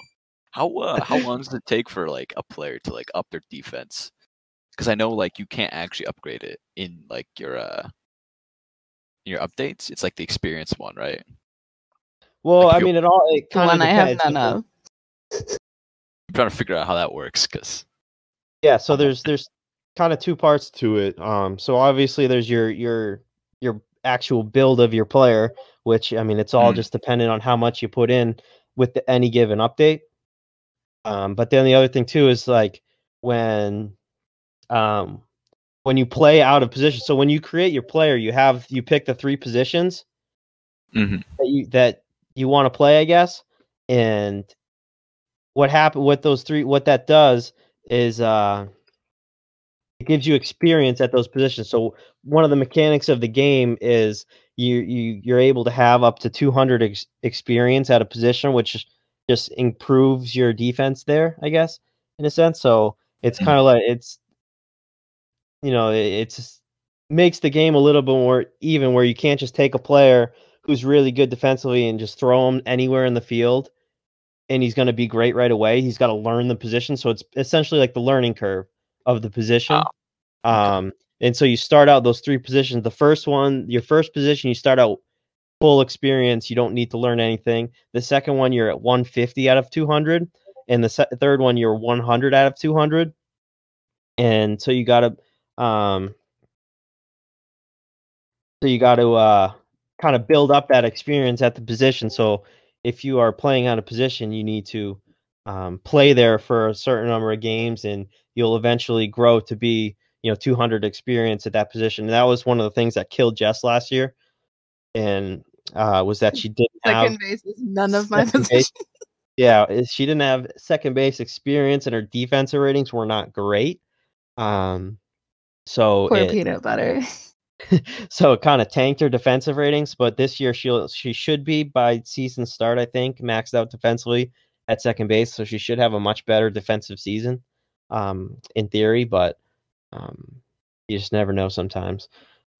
How uh, how long does it take for like a player to like up their defense? Because I know like you can't actually upgrade it in like your uh your updates. It's like the experience one, right? Well, like I mean, it all it The kind of one I have none of. I'm trying to figure out how that works because Yeah, so there's there's kind of two parts to it. Um, so obviously there's your your your actual build of your player, which I mean, it's all Mm. just dependent on how much you put in with the, any given update. Um, but then the other thing too is like when um when you play out of position. So when you create your player, you have you pick the three positions Mhm. that you that you want to play, I guess. And what happened what those three what that does is uh it gives you experience at those positions. So one of the mechanics of the game is you you you're able to have up to 200 ex- experience at a position which just improves your defense there, I guess, in a sense. So it's kind of like it's you know, it, it's makes the game a little bit more even where you can't just take a player who's really good defensively and just throw him anywhere in the field and he's going to be great right away. He's got to learn the position. So it's essentially like the learning curve of the position. Um, and so you start out those three positions. The first one, your first position, you start out full experience. You don't need to learn anything. The second one, you're at 150 out of 200. And the se- third one, you're 100 out of 200. And so you got to, um, so you got to uh, kind of build up that experience at the position. So if you are playing on a position, you need to um, play there for a certain number of games, and you'll eventually grow to be, you know, 200 experience at that position. And that was one of the things that killed Jess last year, and uh, was that she didn't have Second base is none of my positions. yeah, she didn't have second base experience, and her defensive ratings were not great. Um, so Poor it- peanut butter. so it kind of tanked her defensive ratings, but this year she'll she should be by season start, I think, maxed out defensively at second base, so she should have a much better defensive season, um, in theory, but um, you just never know sometimes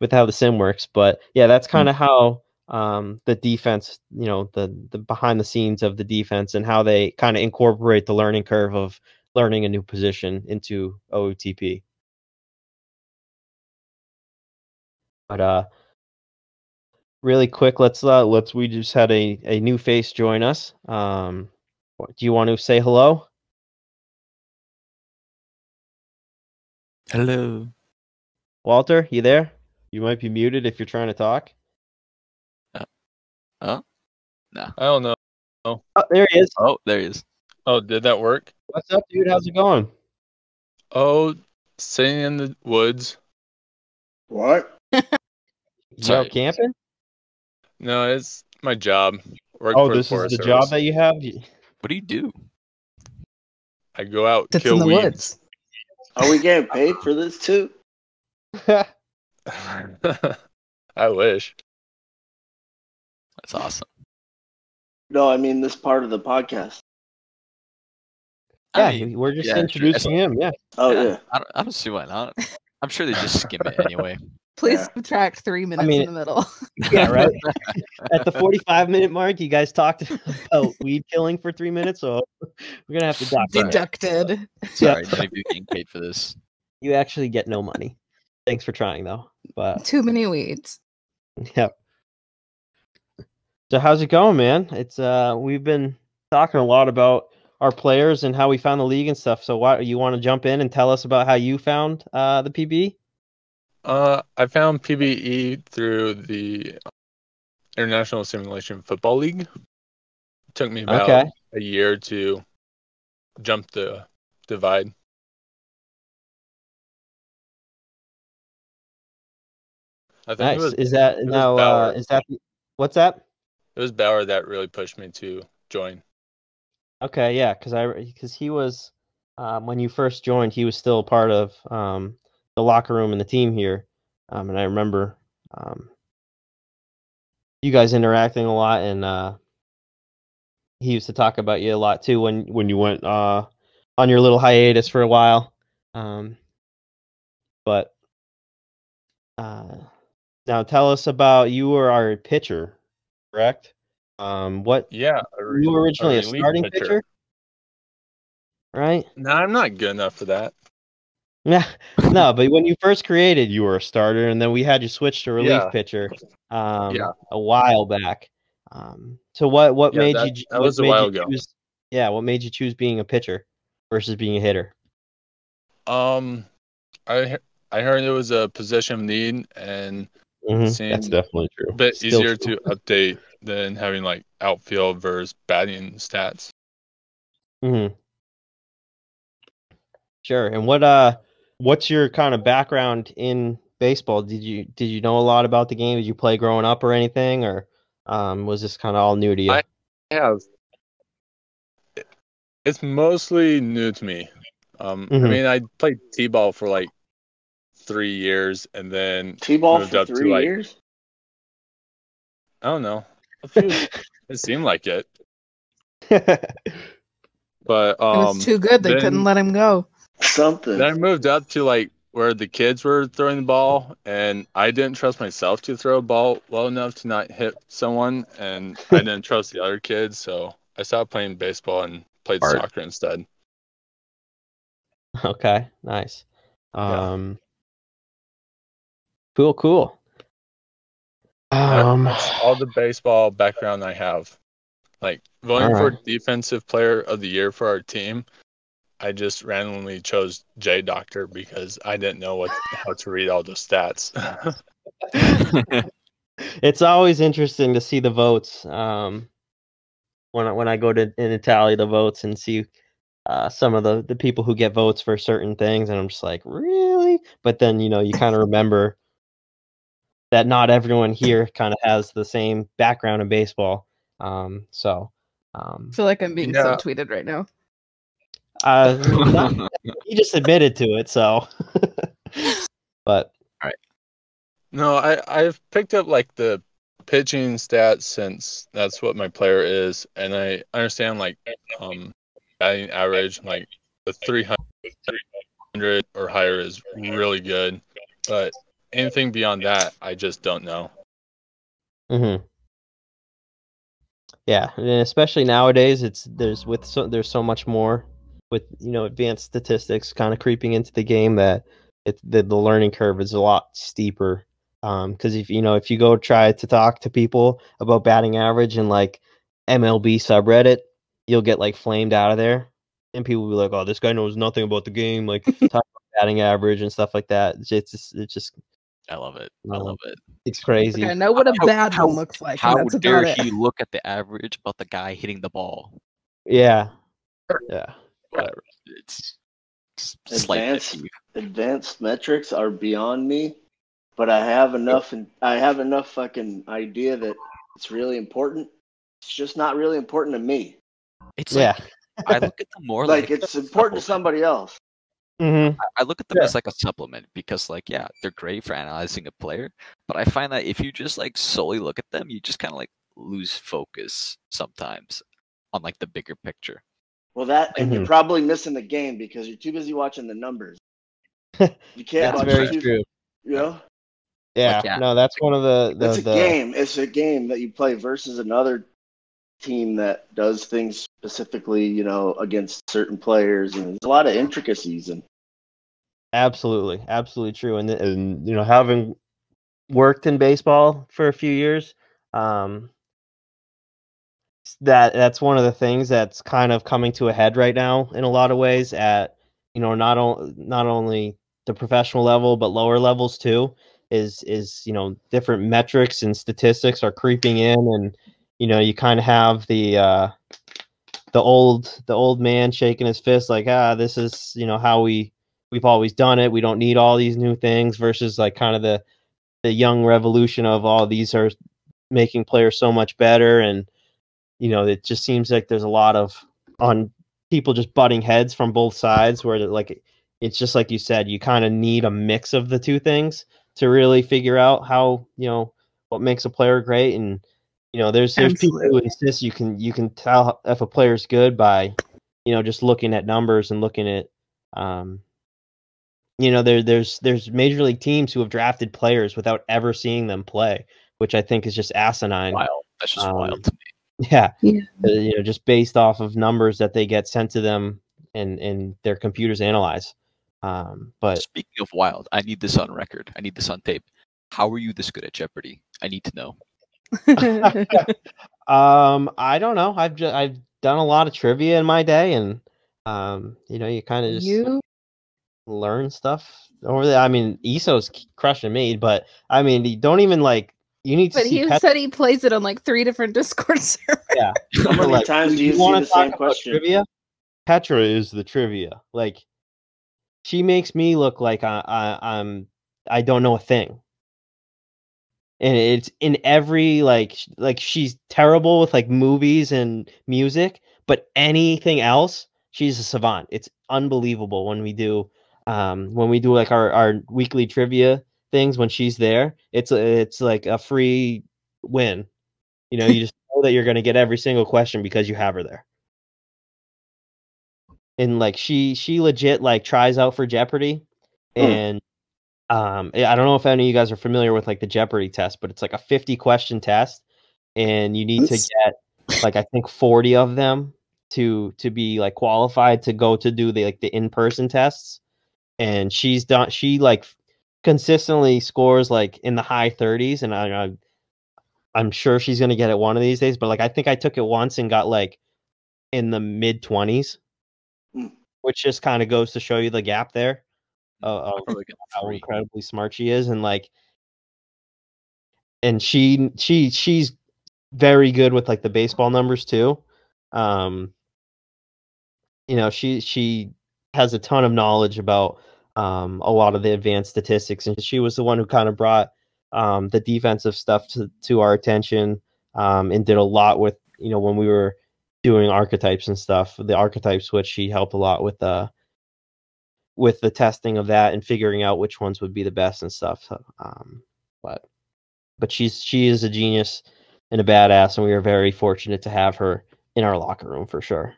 with how the sim works. But yeah, that's kind of how um the defense, you know, the the behind the scenes of the defense and how they kind of incorporate the learning curve of learning a new position into OOTP. But uh really quick, let's uh let's we just had a, a new face join us. Um do you want to say hello? hello. Walter, you there? You might be muted if you're trying to talk. Oh, no. I don't know. Oh. Oh, there he is. oh, there he is. Oh, did that work? What's up, dude? How's it going? Oh, sitting in the woods. What? You Sorry. out camping? No, it's my job. Work Oh, for the this is Forest the job that you have? What do you do? I go out That's kill in the weeds. woods. Are we getting paid for this too? I wish. That's awesome. No, I mean this part of the podcast. yeah, I mean, we're just yeah, introducing him. Yeah. Oh yeah, yeah. I don't, I don't see why not. I'm sure they just skim it anyway. Please Yeah. subtract three minutes mean, in the middle. Yeah, right. At the 45 minute mark, you guys talked about weed killing for three minutes, so we're gonna have to dock that. Deducted. Sorry, none of you getting paid for this. You actually get no money. Thanks for trying though. But Too many weeds. Yep. So how's it going, man? It's uh we've been talking a lot about our players and how we found the league and stuff. So why you want to jump in and tell us about how you found uh the PB? Uh, I found PBE through the International Simulation Football League. It took me about Okay. a year to jump the divide. I think Nice. it was is that now uh is that what's that? it was Bauer that really pushed me to join. Okay, yeah, because I because he was um, when you first joined, he was still part of um, the locker room and the team here, um, and I remember um, you guys interacting a lot, and uh, he used to talk about you a lot too when when you went uh, on your little hiatus for a while. Um, but uh, now tell us about you were our pitcher, correct? Um, what Yeah, you were originally a, starting pitcher. right? No, I'm not good enough for that. Yeah, no, but when you first created, you were a starter, and then we had you switch to relief Yeah. pitcher um, Yeah. a while back. Um, so what what Yeah, made that- you? that was a while ago. Choose, yeah, what made you choose being a pitcher versus being a hitter? Um, I I heard it was a position of need and That's seemed definitely true. a bit Still easier true. to update than having like outfield versus batting stats. Mhm. Sure. And what uh, what's your kind of background in baseball? Did you did you know a lot about the game? Did you play growing up or anything, or um, was this kind of all new to you? I- have. It's mostly new to me. Um, I Mhm. mean, I played t-ball for like three years, and then T-ball Moved for up to, three like- years. I don't know. Few, it seemed like it, but It um, was too good. They couldn't let him go. Something. Then I moved up to like where the kids were throwing the ball, and I didn't trust myself to throw a ball well enough to not hit someone, and I didn't trust the other kids, so I stopped playing baseball and played Art. soccer instead. Okay, nice. Yeah. Um, cool, cool. Um, all the baseball background I have. Like voting for defensive player of the year for our team, I just randomly chose J Doctor because I didn't know what how to read all the stats. it's always interesting to see the votes. Um, when I, when I go to in tally the votes and see uh, some of the the people who get votes for certain things, and I'm just like, really? But then you know you kind of remember that not everyone here kind of has the same background in baseball. Um, so. Um, I feel like I'm being Yeah. subtweeted right now. Uh, not- he just admitted to it, so. but All right. No, I I've picked up like the pitching stats since that's what my player is, and I understand like um batting average like the 300 or higher is really good, but anything beyond that I just don't know. hmm Yeah, and especially nowadays, it's there's with so there's so much more with you know advanced statistics kind of creeping into the game that it the, the learning curve is a lot steeper. Um, because if you know if you go try to talk to people about batting average and like MLB subreddit, you'll get like flamed out of there, and people will be like, "Oh, this guy knows nothing about the game," like talk about batting average and stuff like that. It's it's just, it's just I love it. I love it. it's crazy. Like, I know what a How- bad how- one looks like. How dare he look at the average about the guy hitting the ball? Yeah, yeah. Whatever. It's just slight pet Advanced. Advanced metrics are beyond me, but I have enough and I have enough fucking idea that it's really important. It's just not really important to me. It's Yeah. like I look at them more like, like, it's a important to somebody else. hmm I- I look at them Yeah. as like a supplement because, like, yeah, they're great for analyzing a player. But I find that if you just like solely look at them, you just kind of like lose focus sometimes on like the bigger picture. Well, that and you're Mhm. probably missing the game because you're too busy watching the numbers. You can't That's watch very too, true. You know, Yeah, yeah. no, that's one of the the, it's a the game. It's a game that you play versus another team that does things specifically, you know, against certain players, and there's a lot of intricacies and Absolutely, absolutely true. And and you know, having worked in baseball for a few years, um, that that's one of the things that's kind of coming to a head right now in a lot of ways. At you know, not only not only the professional level but lower levels too. Is is you know different metrics and statistics are creeping in, and you know you kind of have the uh, the old the old man shaking his fist like ah this is you know how we we've always done it we don't need all these new things versus like kind of the the young revolution of all these are making players so much better and you know it just seems like there's a lot of on people just butting heads from both sides where like it's just like you said you kind of need a mix of the two things to really figure out how you know what makes a player great and you know there's there's people who insist you can you can tell if a player's good by you know just looking at numbers and looking at um you know there there's there's major league teams who have drafted players without ever seeing them play which i think is just asinine Wild. That's just Um, wild to me. Yeah Yeah. uh, you know just based off of numbers that they get sent to them and and their computers analyze um but Speaking of wild, I need this on record. I need this on tape. How are you this good at Jeopardy? I need to know. um i don't know i've just i've done a lot of trivia in my day and um you know you kind of just you learn stuff over there i mean ESO's crushing me but i mean you don't even like you need to but he Pet- said he plays it on like three different discord servers yeah How many like, times do you see wanna the talk same about question? Trivia? Petra is the trivia. Like, she makes me look like I, I I'm I don't know a thing. And it's in every like like she's terrible with like movies and music, but anything else, she's a savant. It's unbelievable when we do um when we do like our our weekly trivia things when she's there. It's a, it's like a free win. You know, you just know that you're going to get every single question because you have her there and like she she legit like tries out for Jeopardy, Hmm. and um I don't know if any of you guys are familiar with like the Jeopardy test, but it's like a fifty question test, and you need That's- to get like I think forty of them to to be like qualified to go to do the like the in person tests, and she's done she like consistently scores like in the high thirties, and I. I I'm sure she's gonna get it one of these days, but like I think I took it once and got like in the mid twenties, Hmm. which just kind of goes to show you the gap there of, of how incredibly smart she is, and like, and she she she's very good with like the baseball numbers too. Um, you know, she she has a ton of knowledge about um a lot of the advanced statistics, and she was the one who kind of brought um the defensive stuff to to our attention, um, and did a lot with you know when we were doing archetypes and stuff. The archetype switch, she helped a lot with uh with the testing of that and figuring out which ones would be the best and stuff. So, um, but but she's she is a genius and a badass, and we are very fortunate to have her in our locker room for sure.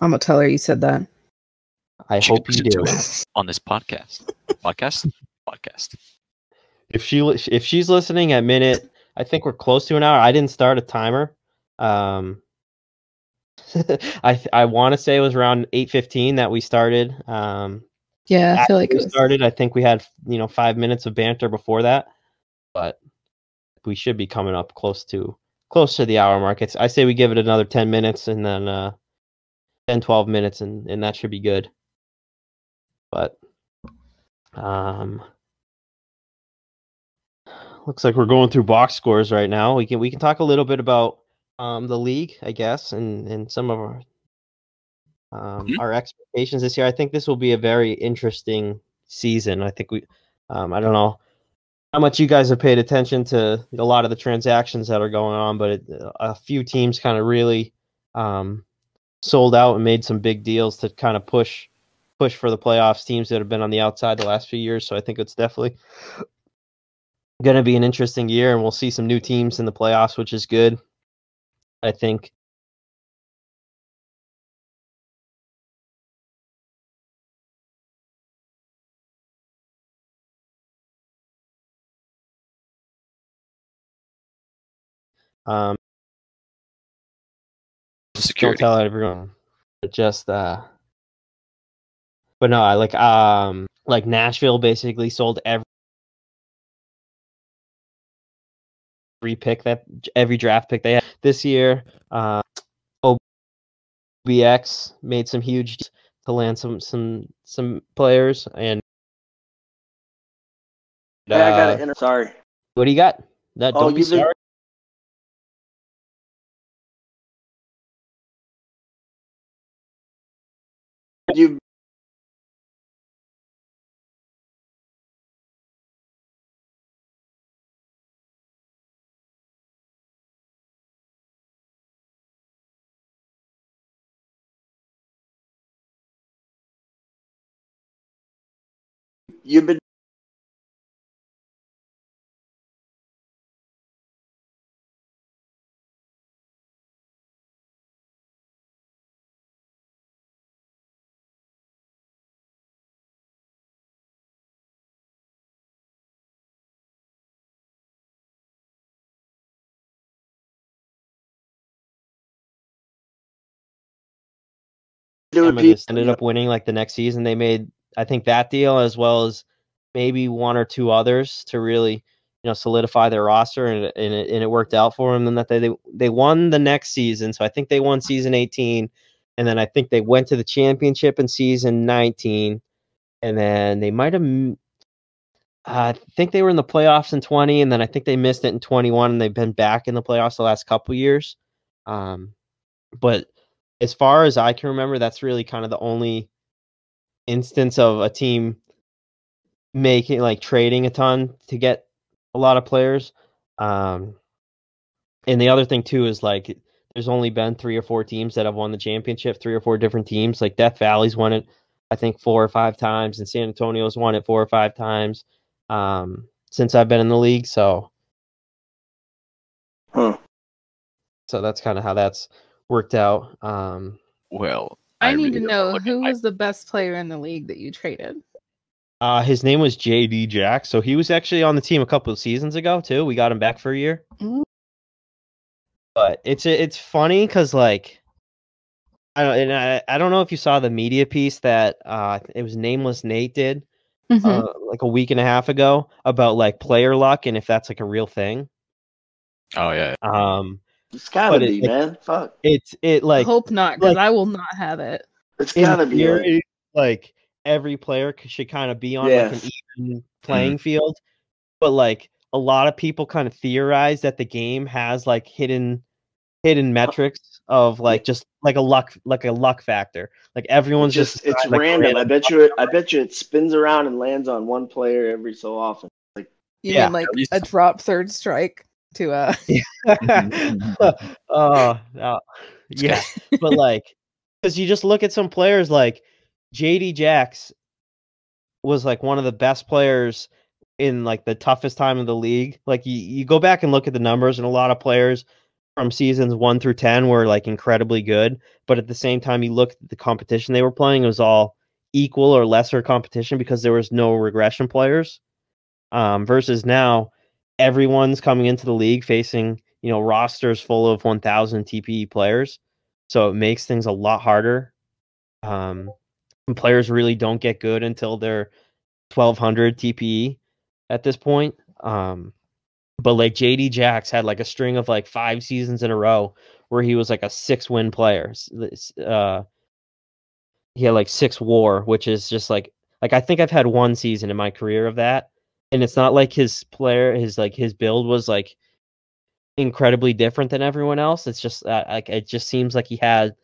I'm gonna tell her you said that. I She hope you do. on this podcast. Podcast? Podcast. If she if she's listening at minute, I think we're close to an hour. I didn't start a timer. Um, I I want to say it was around eight fifteen that we started. Um, Yeah, I feel like after it was. started. I think we had you know five minutes of banter before that, but we should be coming up close to close to the hour mark. It's, I say we give it another ten minutes and then uh, 10, 12 minutes, and and that should be good. But um, looks like we're going through box scores right now. We can we can talk a little bit about um the league, I guess, and and some of our um, Mhm. our expectations this year. I think this will be a very interesting season. I think we, um, I don't know how much you guys have paid attention to a lot of the transactions that are going on, but it, a few teams kind of really um, sold out and made some big deals to kind of push push for the playoffs. Teams that have been on the outside the last few years, so I think it's definitely going to be an interesting year, and we'll see some new teams in the playoffs, which is good. I think um, don't tell everyone. Just uh, but no, I like um like Nashville basically sold every every pick that every draft pick they had this year. Uh, OBX made some huge to land some some some players and. Hey, I got uh, to enter. Sorry. What do you got? That Oh, don't be sorry. You've been doing Amethyst people. ended up winning like the next season. They made I think that deal as well as maybe one or two others to really you know solidify their roster and and it, and it worked out for them. And that they, they they won the next season, so I think they won season eighteen, and then I think they went to the championship in season nineteen, and then they might have. I think they were in the playoffs in 20, and then I think they missed it in 21, and they've been back in the playoffs the last couple years. Um, but as far as I can remember, that's really kind of the only instance of a team making like trading a ton to get a lot of players. Um, and the other thing too is like there's only been three or four teams that have won the championship, three or four different teams. Like Death Valley's won it, I think four or five times, and San Antonio's won it four or five times um, since I've been in the league. So Huh. so that's kind of how that's worked out. Um, Well, I, need really to know who was the best player in the league that you traded. Uh, his name was JD Jack. So he was actually on the team a couple of seasons ago too. We got him back for a year. Mm. But it's it's funny because like I don't and I, I don't know if you saw the media piece that uh it was nameless Nate did Mhm. uh, like a week and a half ago about like player luck and if that's like a real thing. Oh yeah. Um, It's gotta But be, like- man. Fuck. it's it like I Hope not, because like- I will not have it. It's in gotta be. Like, theory, like every player should kind of be on like an even playing mm-hmm. field. But like a lot of people kind of theorize that the game has like hidden hidden uh, metrics of like just like a luck like a luck factor. Like everyone's just, just it's like, random. I bet you. It, I bet you it spins around and lands on one player every so often. You Yeah, mean like a drop third strike to uh oh no. yeah but like because you just look at some players like jd jacks was like one of the best players in like the toughest time of the league. Like you, you go back and look at the numbers and a lot of players from seasons 1 through 10 were like incredibly good but at the same time you look at the competition they were playing it was all equal or lesser competition because there was no regression players um, versus now everyone's coming into the league facing you know rosters full of 1000 TPE players. So it makes things a lot harder. Um players really don't get good until they're 1200 TPE at this point. Um but like JD Jacks had like a string of like five seasons in a row where he was like a six win player. Uh he had like six war which is just like like I think I've had one season in my career of that and it's not like his player his like his build was like incredibly different than everyone else. It's just uh, like it just seems like he had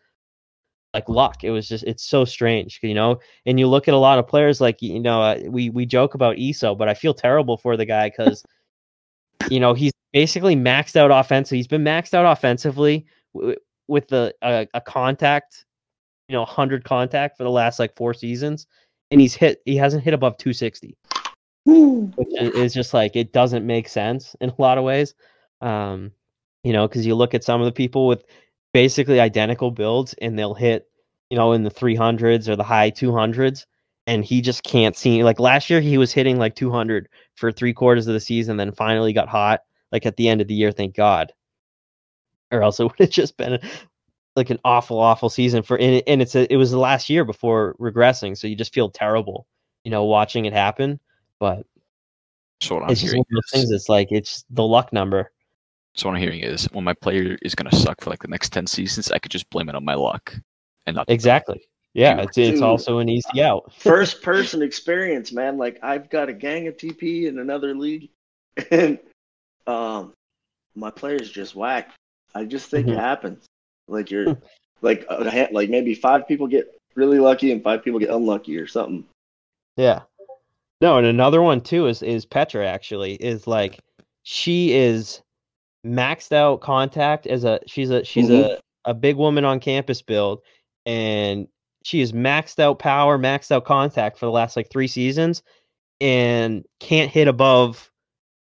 like luck. It was just it's so strange you know? And you look at a lot of players like you know uh, we we joke about eso but i feel terrible for the guy because you know he's basically maxed out offensive he's been maxed out offensively w- with the a contact you know 100 contact for the last like four seasons and he's hit he hasn't hit above 260 which is just like it doesn't make sense in a lot of ways. Um you know because you look at some of the people with basically identical builds and they'll hit you know in the 300s or the high 200s and he just can't see like last year he was hitting like 200 for three quarters of the season then finally got hot like at the end of the year thank god. Or else it would have just been like an awful, awful season for and, and it's a, it was the last year before regressing, so you just feel terrible, you know, watching it happen. But So what I'm it's just one of those is, things. It's like it's the luck number. so what I'm hearing is when my player is gonna suck for like the next ten seasons, I could just blame it on my luck and not Exactly. Yeah, Dude. it's it's Dude. also an easy out. First person experience, man. Like I've got a gang of TP in another league, and um, my players just whack. I just think Mhm. it happens. Like you're, like a, like maybe five people get really lucky and five people get unlucky or something. Yeah. No, and another one too is is Petra actually is like she is maxed out contact as a she's a she's mm-hmm. a a big woman on campus build and she is maxed out power, maxed out contact for the last like 3 seasons and can't hit above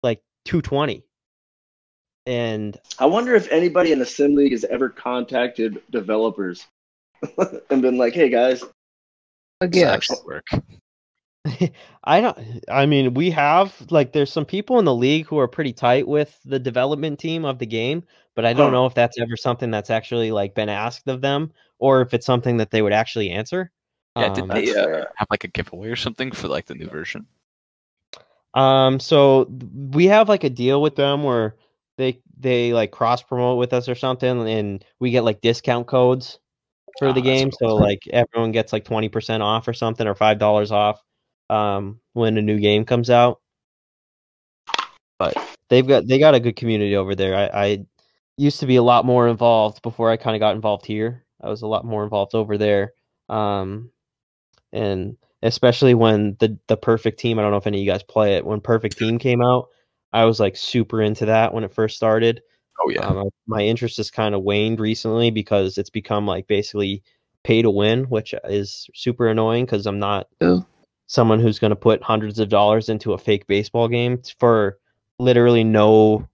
like 220. And I wonder if anybody in the sim league has ever contacted developers and been like, "Hey guys, A It's gift. actual work. I don't. I mean, we have like there's some people in the league who are pretty tight with the development team of the game, but I don't Huh. know if that's ever something that's actually like been asked of them, or if it's something that they would actually answer. Yeah, did Um, they uh, have like a giveaway or something for like the new version? Um, so we have like a deal with them where they they like cross promote with us or something, and we get like discount codes for Ah, the game. So like everyone gets like twenty percent off or something, or five dollars off um when a new game comes out. But they've got they got a good community over there. I, I used to be a lot more involved before I kind of got involved here. I was a lot more involved over there. Um, and especially when the the perfect team. I don't know if any of you guys play it. When Perfect Team came out, I was like super into that when it first started. Oh yeah, Um, my interest has kind of waned recently because it's become like basically pay to win, which is super annoying because I'm not Ooh. Someone who's going to put hundreds of dollars into a fake baseball game for literally no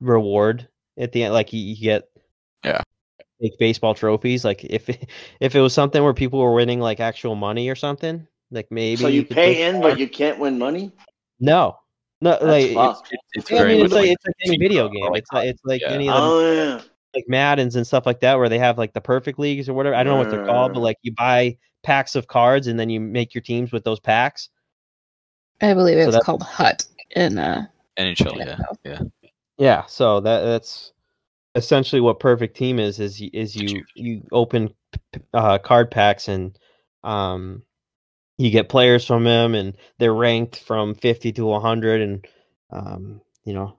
reward at the end. Like you, you get Yeah. fake baseball trophies. Like if if it was something where people were winning like actual money or something, like maybe so you could pay in, more. but you can't win money." no, no, That's like it's. It's, it's I very mean, it's like like it's like any video game. It's like it's like yeah. any of the Oh yeah. like Madden's and stuff like that, where they have like the perfect leagues or whatever. I don't know what they're called, but like you buy packs of cards and then you make your teams with those packs. I believe So it's that's- called Hut in uh NHL. Yeah. Yeah, yeah. Yeah, so that that's essentially what perfect team is. Is is you you- you open uh, card packs and um you get players from them and they're ranked from fifty to one hundred and um you know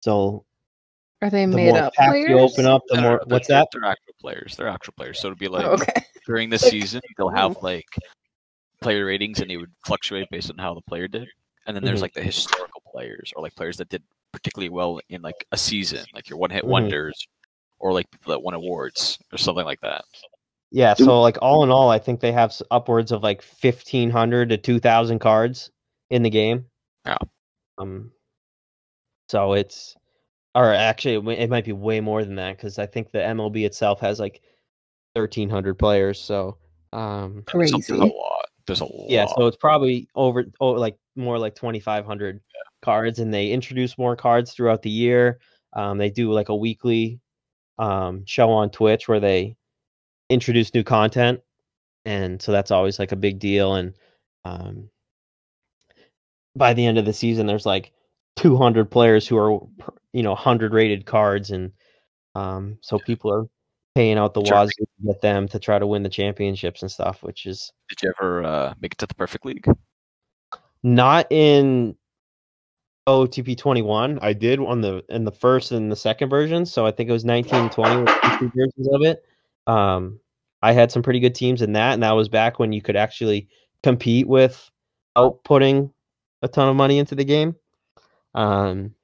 so are they the made more up packs players? you open up, the No, no, more what's that? They're actual players. They're actual players. So it'd be like Oh, okay. during the season they'll have like player ratings and they would fluctuate based on how the player did. And then there's Mhm. like the historical players or like players that did particularly well in like a season, like your one hit Mhm. wonders or like people that won awards or something like that. Yeah, so like all in all, I think they have upwards of like fifteen hundred to two thousand cards in the game. Yeah. Um. So it's, or actually, it, it might be way more than that because I think the MLB itself has like thirteen hundred players. So, um, There's a- Crazy. There's a lot. There's a lot. yeah, so it's probably over, oh, like more like twenty five hundred cards, and they introduce more cards throughout the year. Um, they do like a weekly um show on Twitch where they introduce new content, and so that's always like a big deal. And um, by the end of the season, there's like two hundred players who are you know hundred rated cards, and um, so people are paying out the Sure. wazoo to get them to try to win the championships and stuff, which is Did you ever uh, make it to the perfect league? not in OOTP 21. I did on the in the first and the second version, so I think it was 19 and 20 were the two versions of it. Um, I had some pretty good teams in that, and that was back when you could actually compete with outputting a ton of money into the game. Um,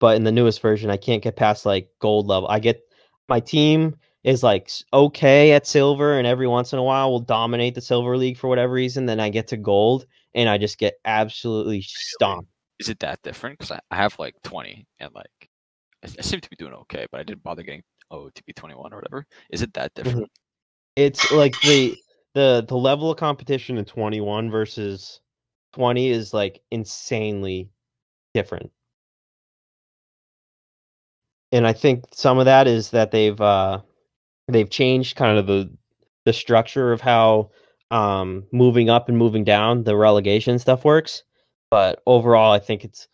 but in the newest version, I can't get past like gold level. I get my team is like okay at silver, and every once in a while will dominate the silver league for whatever reason. Then I get to gold, and I just get absolutely stomped. Is it that different? Because I, have like 20 and like I, I seem to be doing okay, but I didn't bother getting oh to be 21 or whatever. Is it that different? It's like the the the level of competition in 21 versus 20 is like insanely different. and I think some of that is that they've uh, they've changed kind of the the structure of how um, moving up and moving down the relegation stuff works. But overall, I think it's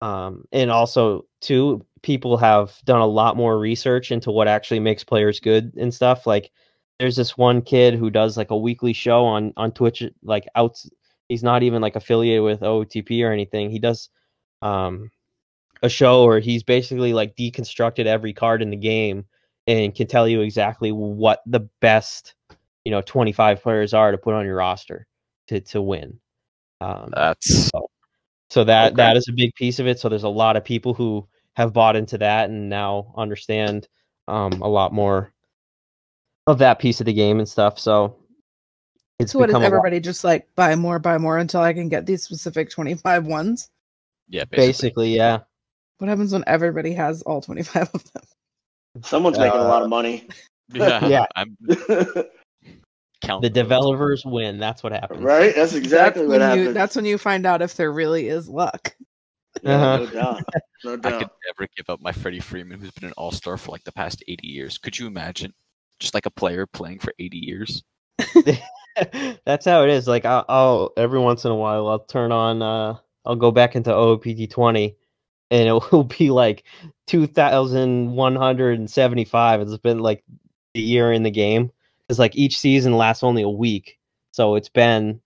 um, and also too people have done a lot more research into what actually makes players good and stuff. Like there's this one kid who does like a weekly show on on Twitch, like out. He's not even like affiliated with OOTP or anything. He does um, a show where he's basically like deconstructed every card in the game and can tell you exactly what the best you know 25 players are to put on your roster to to win. Um, That's so, so that Okay. that is a big piece of it. So there's a lot of people who have bought into that and now understand um, a lot more of that piece of the game and stuff. So it's So what is become a lot- everybody just like buy more, buy more until I can get these specific 25 ones? Yeah, basically. basically, yeah. What happens when everybody has all 25 of them? Someone's making a Uh, lot of money. Yeah, Yeah. I'm right? The developers win. That's what happens. Right? That's exactly that's what when you that's when you find out if there really is luck. Yeah, Uh-huh. No doubt. No I could never give up my Freddie Freeman, who's been an All Star for like the past 80 years. Could you imagine just like a player playing for 80 years? That's how it is. Like I'll, I'll every once in a while I'll turn on uh I'll go back into OOTP 20 and it will be like 2175. It's been like a year in the game It's like each season lasts only a week. So it's been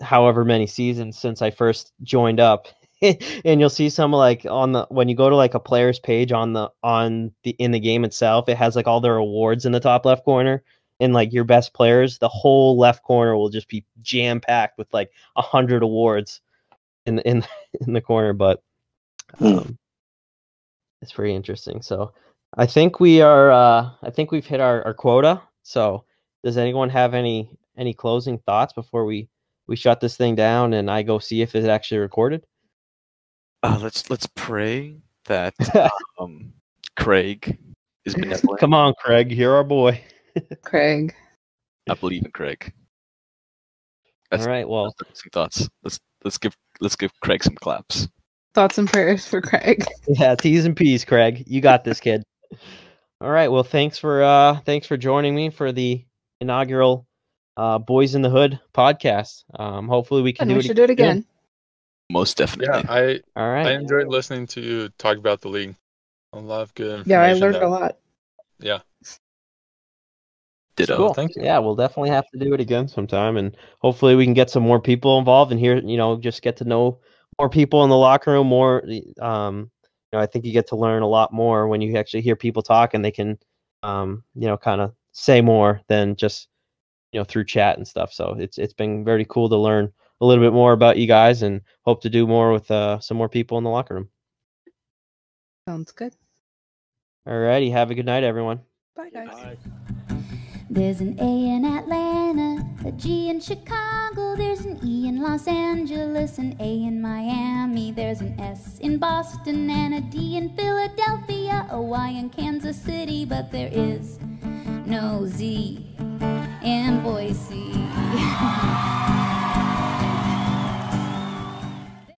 however many seasons since I first joined up. and you'll see some like on the when you go to like a player's page on the on the in the game itself, it has like all their awards in the top left corner and like your best players, the whole left corner will just be jam packed with like a hundred awards in the, in in the corner. But Hmm. um, it's pretty interesting. So I think we are. Uh, I think we've hit our, our quota. So does anyone have any any closing thoughts before we we shut this thing down and I go see if it's actually recorded? Uh, let's let's pray that um, Craig is benevolent. Come on, Craig, you're our boy. Craig. I believe in Craig. All That's- right. Well, Some thoughts. Let's let's give let's give Craig some claps. Thoughts and prayers for Craig. Yeah, T's and P's, Craig. You got this, kid. All right. Well, thanks for uh thanks for joining me for the inaugural uh Boise in the Hood podcast. Um hopefully we can And do we it should do it again. Most definitely. Yeah, I All I enjoyed listening to you talk about the league. A lot of good information. Yeah, I learned that- a lot. Yeah, Ditto. Cool. thank you. Yeah, we'll definitely have to do it again sometime and hopefully we can get some more people involved and here, you know, just get to know more people in the locker room, more um you know, I think you get to learn a lot more when you actually hear people talk and they can um, you know, kind of say more than just you know, through chat and stuff. So it's it's been very cool to learn a little bit more about you guys and hope to do more with uh some more people in the locker room. Sounds good. All righty, have a good night everyone. Bye guys. There's an A in Atlanta, a G in Chicago, there's an E in Los Angeles, an A in Miami, there's an S in Boston, and a D in Philadelphia, a Y in Kansas City, but there is no Z in Boise.